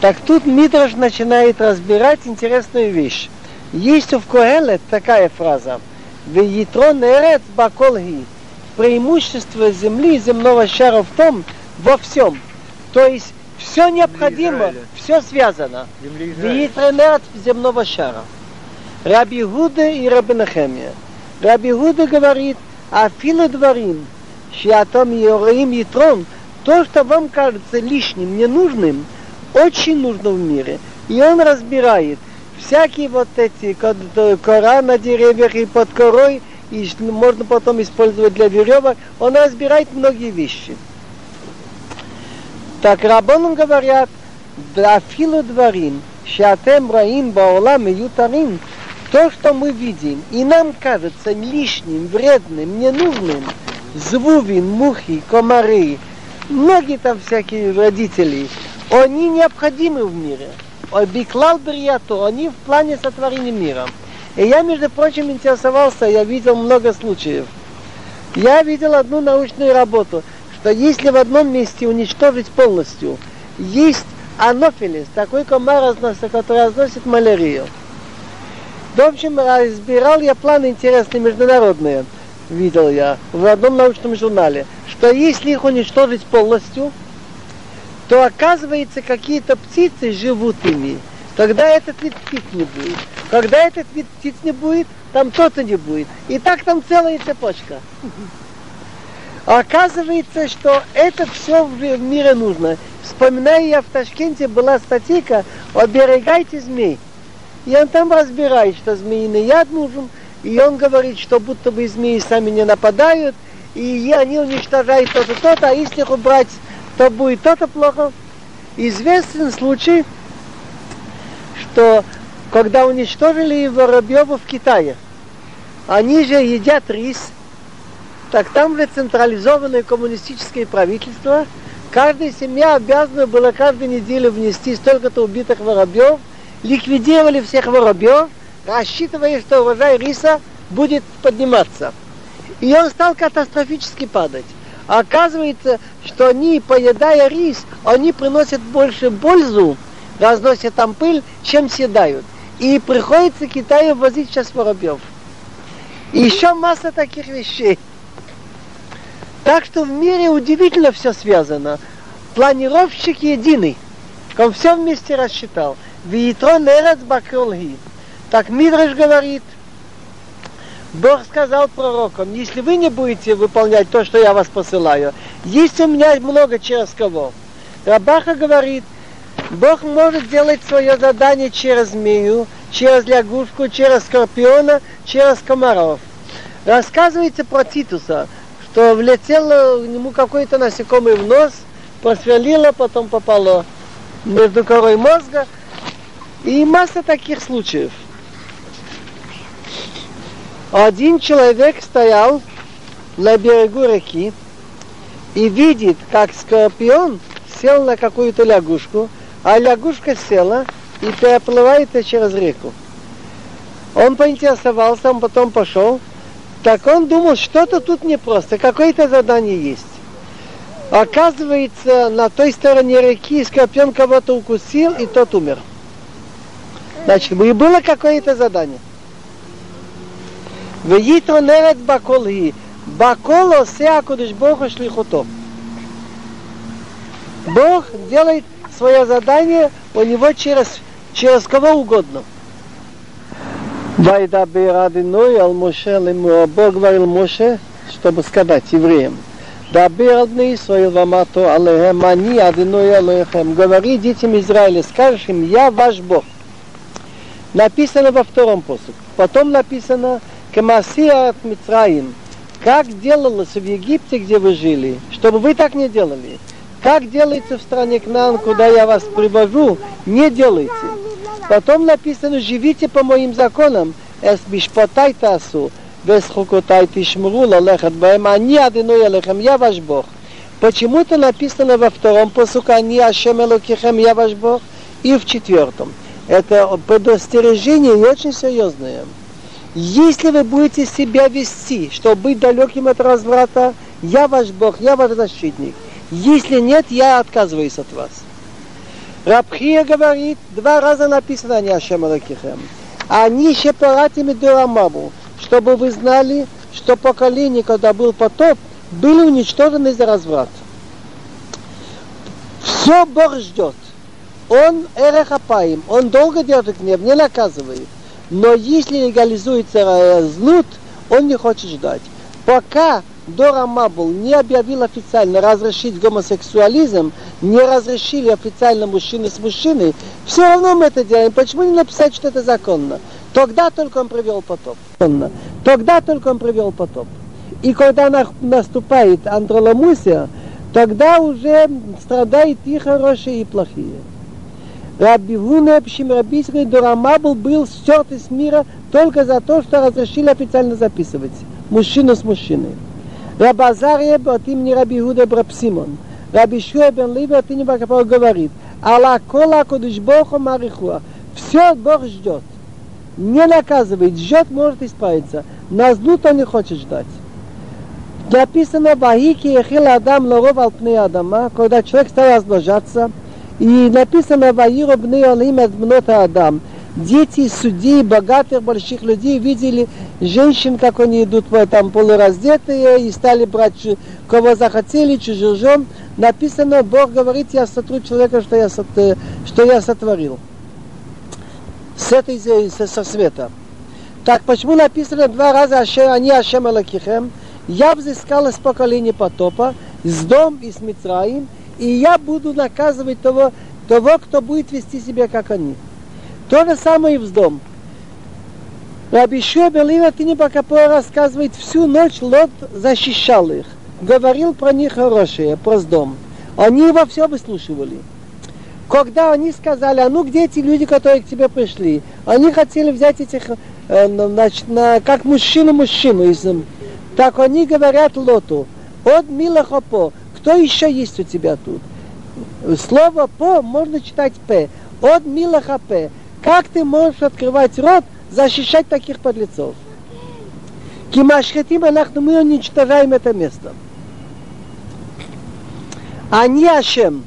Так тут Мидраш начинает разбирать интересную вещь. Есть в Коэле такая фраза. Веитрон эрец баколги. Преимущество земли, земного шара в том, во всем. То есть все необходимо, все связано. Эрец земного шара. Раби Гуда и Раби Нахемия. Раби Гуда говорит, а филы дворим, шиатом и Ятрон, то, что вам кажется лишним, ненужным, очень нужно в мире. И он разбирает всякие вот эти кора на деревьях и под корой, и можно потом использовать для веревок, он разбирает многие вещи. Так рабоном говорят, Афилу дворим, шатем раим баолам и ютарим, то, что мы видим, и нам кажется лишним, вредным, ненужным, звувин, мухи, комары, многие там всякие родители, они необходимы в мире. Обиклал Брияту, они в плане сотворения мира. И я, между прочим, интересовался, я видел много случаев. Я видел одну научную работу, что если в одном месте уничтожить полностью, есть анофилис, такой комар, который разносит малярию. В общем, разбирал я планы интересные международные, видел я в одном научном журнале, что если их уничтожить полностью, то оказывается какие-то птицы живут ими. Тогда этот вид птиц не будет. Когда этот вид птиц не будет, там то-то не будет. И так там целая цепочка. Оказывается, что это все в мире нужно. Вспоминаю я в Ташкенте была статейка «Оберегайте змей». И он там разбирает, что змеиный яд нужен, и он говорит, что будто бы змеи сами не нападают, и они уничтожают то-то, то-то, а если их убрать то будет то-то плохо. Известен случай, что когда уничтожили воробьева в Китае, они же едят рис, так там же централизованное коммунистическое правительство, каждая семья обязана была каждую неделю внести столько-то убитых воробьев, ликвидировали всех воробьев, рассчитывая, что урожай риса будет подниматься. И он стал катастрофически падать. Оказывается, что они, поедая рис, они приносят больше пользу, разносят там пыль, чем съедают. И приходится Китаю возить сейчас воробьев. И еще масса таких вещей. Так что в мире удивительно все связано. Планировщик единый. Он все вместе рассчитал. Виитрон эрец бакролги. Так Мидраш говорит – Бог сказал пророкам, если вы не будете выполнять то, что я вас посылаю, есть у меня много через кого. Рабаха говорит, Бог может делать свое задание через змею, через лягушку, через скорпиона, через комаров. Рассказывается про Титуса, что влетело ему какой-то насекомый в нос, просверлило, потом попало между корой мозга. И масса таких случаев. Один человек стоял на берегу реки и видит, как скорпион сел на какую-то лягушку, а лягушка села и переплывает через реку. Он поинтересовался, он потом пошел Так он думал, что-то тут непросто, какое-то задание есть. Оказывается, на той стороне реки скорпион кого-то укусил, и тот умер. Значит, и было какое-то задание. ויתרו נרד בכל היא, בכל עושה הקדוש ברוך הוא шлихото. Бог делает свое задание у него через, через кого угодно. Вайдабир Адиной ал Моше Бог говорил Моше, чтобы сказать евреям, Дабир Адны Исраил Вамато Алехем Ани Адиной Алехем. Говори детям Израиля, скажешь им, я ваш Бог. Написано во втором посуде. Потом написано Камасия от Мицраим. Как делалось в Египте, где вы жили, чтобы вы так не делали. Как делается в стране Кнан, куда я вас привожу, не делайте. Потом написано, живите по моим законам, эс бишпотай тасу, вес хукотай тишмру лалехат баем, они адиной алехем, я ваш Бог. Почему-то написано во втором посуке, они ашем элокихем, я ваш Бог, и в четвертом. Это предостережение и очень серьезное. Если вы будете себя вести, чтобы быть далеким от разврата, я ваш Бог, я ваш защитник. Если нет, я отказываюсь от вас. Рабхия говорит, два раза написано они Ашем Алакихем. Они шепаратими Дурамабу, чтобы вы знали, что поколение, когда был потоп, были уничтожены за разврат. Все Бог ждет. Он эрехапаим, он долго держит гнев, не наказывает. Но если легализуется злут, он не хочет ждать. Пока Дора Мабл не объявил официально разрешить гомосексуализм, не разрешили официально мужчины с мужчиной, все равно мы это делаем. Почему не написать, что это законно? Тогда только он привел потоп. Тогда только он привел потоп. И когда наступает андроламусия, тогда уже страдают и хорошие, и плохие. Раби Гуне, Пшимрабийский Дорамабл был стерт из мира только за то, что разрешили официально записывать мужчину с мужчиной. Рабазария от имени Раби Гуда Брапсимон. Раби Шуа бен Ливи от имени Бакапор говорит, Алла кола кодыш Богу марихуа. Все Бог ждет. Не наказывает, ждет, может исправиться. На злу то не хочет ждать. Написано Ваики Ехил Адам Лоров Алпней Адама, когда человек стал размножаться, и написано Ваиру Бней Алим Адмнота Адам дети судей, богатых, больших людей видели женщин, как они идут там полураздетые и стали брать, кого захотели, чужим. Написано, Бог говорит, я сотру человека, что я, что я сотворил. С этой, со, со света. Так почему написано два раза они Ашем Алакихем? Я взыскал из поколения потопа, с дом и с Митраим, и я буду наказывать того, того, кто будет вести себя, как они. То же самое и вздом. Раби Шуа ты не Бакапо рассказывает, всю ночь Лот защищал их. Говорил про них хорошее, про сдом. Они его все выслушивали. Когда они сказали, а ну где эти люди, которые к тебе пришли? Они хотели взять этих, э, значит, на, как мужчину-мужчину. Так они говорят Лоту, от Милахопо, кто еще есть у тебя тут? Слово по можно читать п. От Милахапе. Как ты можешь открывать рот, защищать таких подлецов? Кимашхетим Аллахну, мы уничтожаем это место. Они Ашем.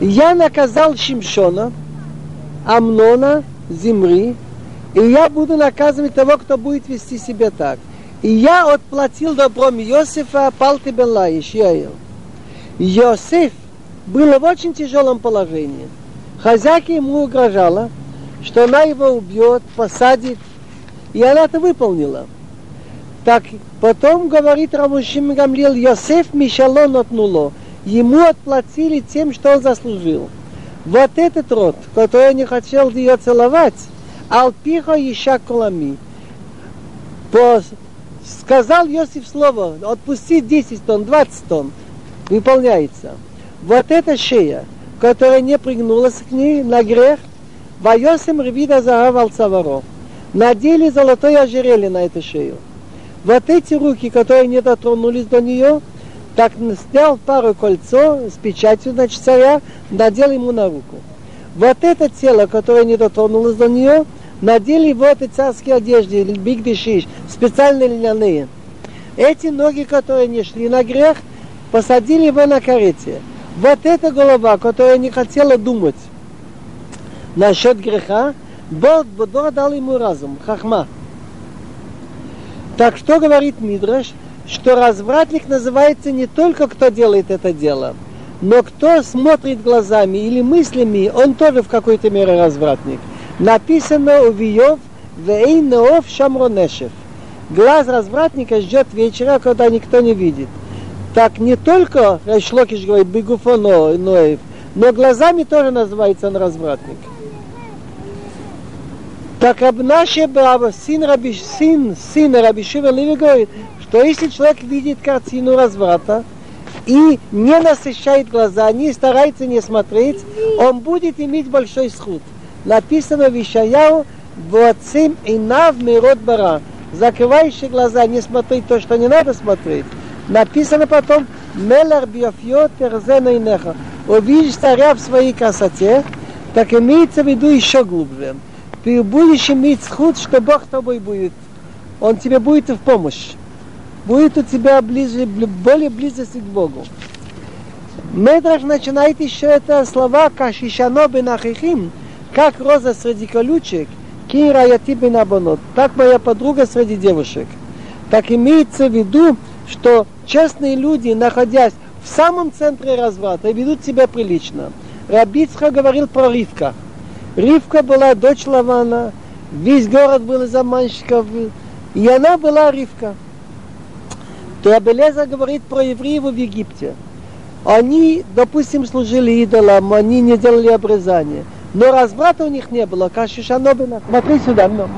Я наказал Шимшона, Амнона, Зимри, и я буду наказывать того, кто будет вести себя так. И я отплатил добром Иосифа Палты бен Лаиш, Иосиф был в очень тяжелом положении – Хозяйка ему угрожала, что она его убьет, посадит, и она это выполнила. Так потом говорит Рамушим Гамлил, Йосеф Мишалон отнуло. Ему отплатили тем, что он заслужил. Вот этот род, который не хотел ее целовать, Алпиха Иша Кулами. По... Сказал Йосиф слово, отпусти 10 тонн, 20 тонн. Выполняется. Вот эта шея, которая не пригнулась к ней на грех, Вайосим Ревида Загав Цаваро. Надели золотое ожерелье на эту шею. Вот эти руки, которые не дотронулись до нее, так снял пару кольцо с печатью, значит, царя, надел ему на руку. Вот это тело, которое не дотронулось до нее, надели вот эти царские одежды, бигдишиш, специальные льняные. Эти ноги, которые не шли на грех, посадили его на карете. Вот эта голова, которая не хотела думать насчет греха, Бог, Бог дал ему разум, хахма. Так что говорит Мидраш? Что развратник называется не только кто делает это дело, но кто смотрит глазами или мыслями, он тоже в какой-то мере развратник. Написано у Виев «Вейн неов шамронешев». Глаз развратника ждет вечера, когда никто не видит. Так не только Шлокиш говорит «Бегуфоно Ноев», но глазами тоже называется он развратник. Так Абнаше Браво, сын, Раби, сын сына Раби Шива Леви говорит, что если человек видит картину разврата и не насыщает глаза, не старается не смотреть, он будет иметь большой сход. Написано в Ишаяу, «Воцим инав мирот бара», закрывающие глаза, не смотреть то, что не надо смотреть. Написано потом, «Мелар биофьо терзена инеха», увидишь царя в своей красоте, так имеется в виду еще глубже – ты будешь иметь сход, что Бог тобой будет. Он тебе будет в помощь. Будет у тебя ближе, более близости к Богу. Медраж начинает еще это слова «Кашишано бенахихим», как роза среди колючек, кин раяти бенабонот, так моя подруга среди девушек. Так имеется в виду, что честные люди, находясь в самом центре разврата, ведут себя прилично. Рабицха говорил про Ривка – Ривка была дочь Лавана, весь город был из обманщиков, и она была Ривка. То Абелеза говорит про евреев в Египте. Они, допустим, служили идолам, они не делали обрезание. Но разврата у них не было, как Шишанобина. Смотри сюда, но,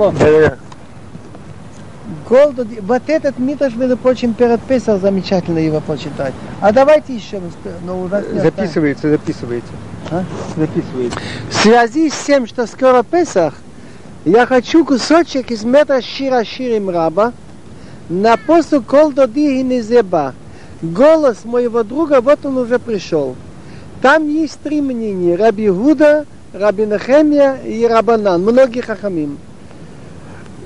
мо. Голду, вот этот митаж, между прочим, перед Песах замечательно его почитать. А давайте еще раз. Но у нас записывается, записывается. А? Записывается. В связи с тем, что скоро Песах, я хочу кусочек из метра Шира Ширим Раба на посту Кол Доди и Незеба. Голос моего друга, вот он уже пришел. Там есть три мнения. Раби Гуда, Раби Нахемия и Рабанан. Многие хахамим.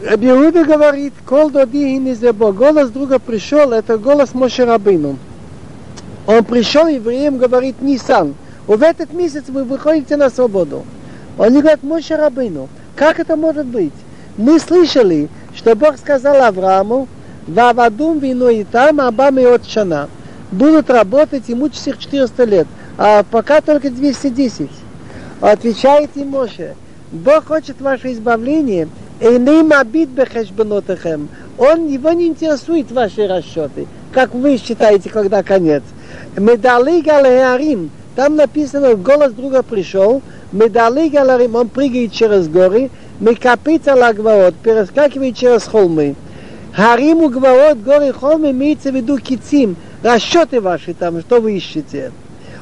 Раби Гуда говорит, Кол Доди и Незеба. Голос друга пришел, это голос Моше Рабину. Он пришел евреям, говорит, Нисан – в этот месяц вы выходите на свободу. Они говорят, Моше Рабыну, как это может быть? Мы слышали, что Бог сказал Аврааму, Вавадум вину и там, Абами от Шана. Будут работать и мучить их 400 лет, а пока только 210. Отвечает им Моше, Бог хочет ваше избавление, Эйней мабит бехешбенотехем. Он, его не интересует ваши расчеты. Как вы считаете, когда конец? Медалей галеарим. Там написано, голос друга пришел. Медалей галеарим. Он прыгает через горы. Мекапита лагваот. Перескакивает через холмы. Харим у гваот, горы, холмы, имеется в виду кицим. Расчеты ваши там, что вы ищете.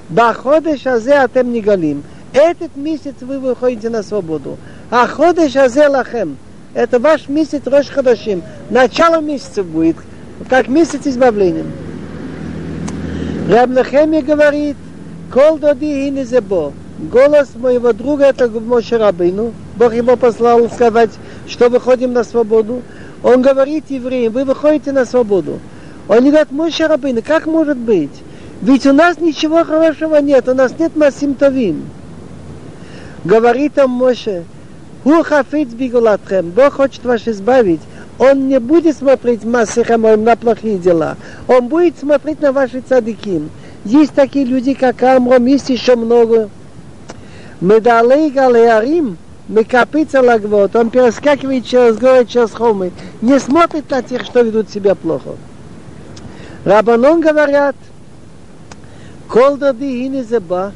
Баходеш азе атем нигалим. Этот месяц вы выходите на свободу. А ходеш азе лахем. Это ваш месяц Рош Хадашим. Начало месяца будет, как месяц избавления. Рабнахеми говорит, Кол доди и зебо. Голос моего друга это Моше Рабину. Бог его послал сказать, что выходим на свободу. Он говорит евреям, вы выходите на свободу. Он говорит, Моше Рабину, как может быть? Ведь у нас ничего хорошего нет, у нас нет Масимтовим. Говорит он Моше, Ху хафиц бигулатхем, Бог хочет вас избавить. Он не будет смотреть массихам на плохие дела. Он будет смотреть на ваши цадиким. Есть такие люди, как Амром, есть еще много. Медалей галеарим, Мекапица лагвот, он перескакивает через горы, через холмы, не смотрит на тех, что ведут себя плохо. Рабанон говорят, Кол дади хини зеба,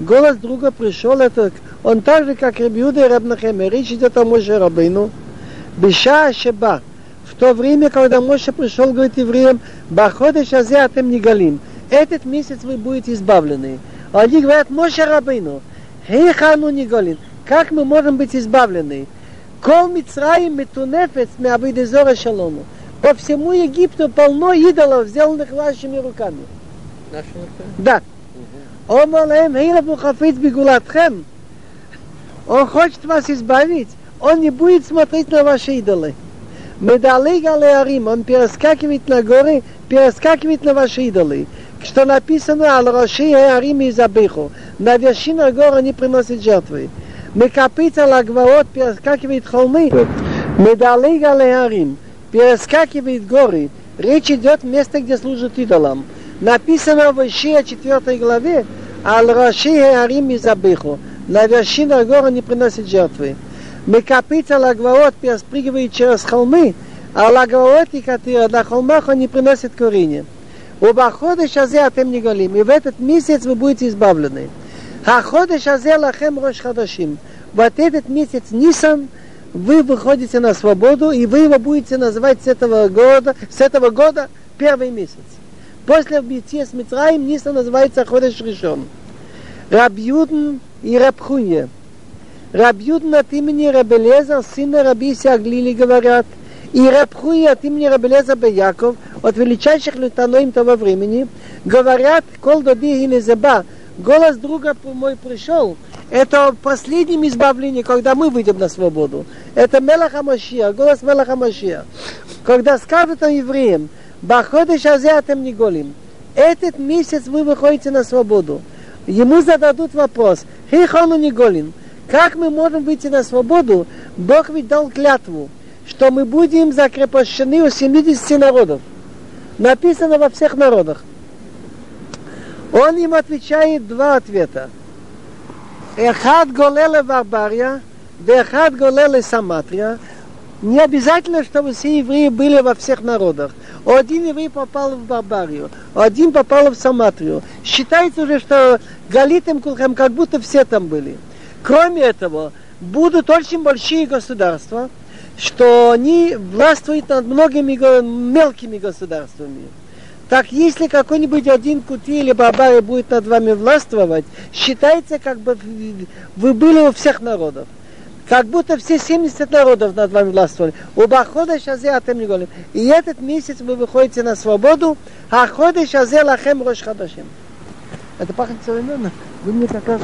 голос друга пришел, это он так же, как Рабиуда и Рабнахем, речь идет о Моше Рабину, Биша Шеба, в то время, когда Моше пришел, говорит евреям, Баходеш азе атем не галим, этот месяц вы будете избавлены. А они говорят, Моше Рабейну, Хейхану Ниголин, как мы можем быть избавлены? Кол Мицраим Метунефец Меабидезора Шалому. По всему Египту полно идолов, сделанных вашими руками. Нашими руками? Да. Омалем Хейлабу Хафиц Бигулатхем. Он хочет вас избавить. Он не будет смотреть на ваши идолы. Медалей Галеарим, он перескакивает на горы, перескакивает на ваши идолы что написано «Ал Роши Арим и Забиху». На вершинах гор они приносят жертвы. Мекапица Лагваот перескакивает холмы. Медалига Леарим перескакивает горы. Речь идет место, где служат идолам. Написано в Ишия 4 главе «Ал Роши Арим и Забиху». На вершинах гор они приносят жертвы. Мекапица лагваот переспрыгивает через холмы, а лагваоти, которые на холмах, они приносят коренья. У Бахода Шазе атем не голим. И в этот месяц вы будете избавлены. Хахода Шазе лахем рош хадашим. Вот этот месяц Нисан, вы выходите на свободу, и вы его будете называть с этого года, с этого года первый месяц. После бития с Митраем Нисан называется Ходеш Решон. Рабьюден и Рабхунья. Рабьюден от имени Рабелеза, сына Раби Сяглили, говорят, и Рабхуя от имени Рабелеза Яков, от величайших летаноим того времени, говорят, кол доди и незеба, голос друга мой пришел, это последним избавлением, когда мы выйдем на свободу. Это Мелаха Машия, голос Мелаха Машия. Когда скажут евреям, Баходыш азиатем не голим. Этот месяц вы выходите на свободу. Ему зададут вопрос, Хейхону не голим. Как мы можем выйти на свободу? Бог ведь дал клятву, что мы будем закрепощены у 70 народов. Написано во всех народах. Он им отвечает два ответа. Эхад голеле Барбария, Эхад голеле Саматрия. Не обязательно, чтобы все евреи были во всех народах. Один еврей попал в Барбарию, один попал в Саматрию. Считается уже, что Галитем Кулхем как будто все там были. Кроме этого, будут очень большие государства, что они властвуют над многими мелкими государствами. Так если какой-нибудь один кути или бабари будет над вами властвовать, считается, как бы вы были у всех народов. Как будто все 70 народов над вами властвовали. У Бахода Шазе Атем не голим. И этот месяц вы выходите на свободу, а Хода Шазе Лахем Рош Хадашим. Это пахнет современно. Вы мне как раз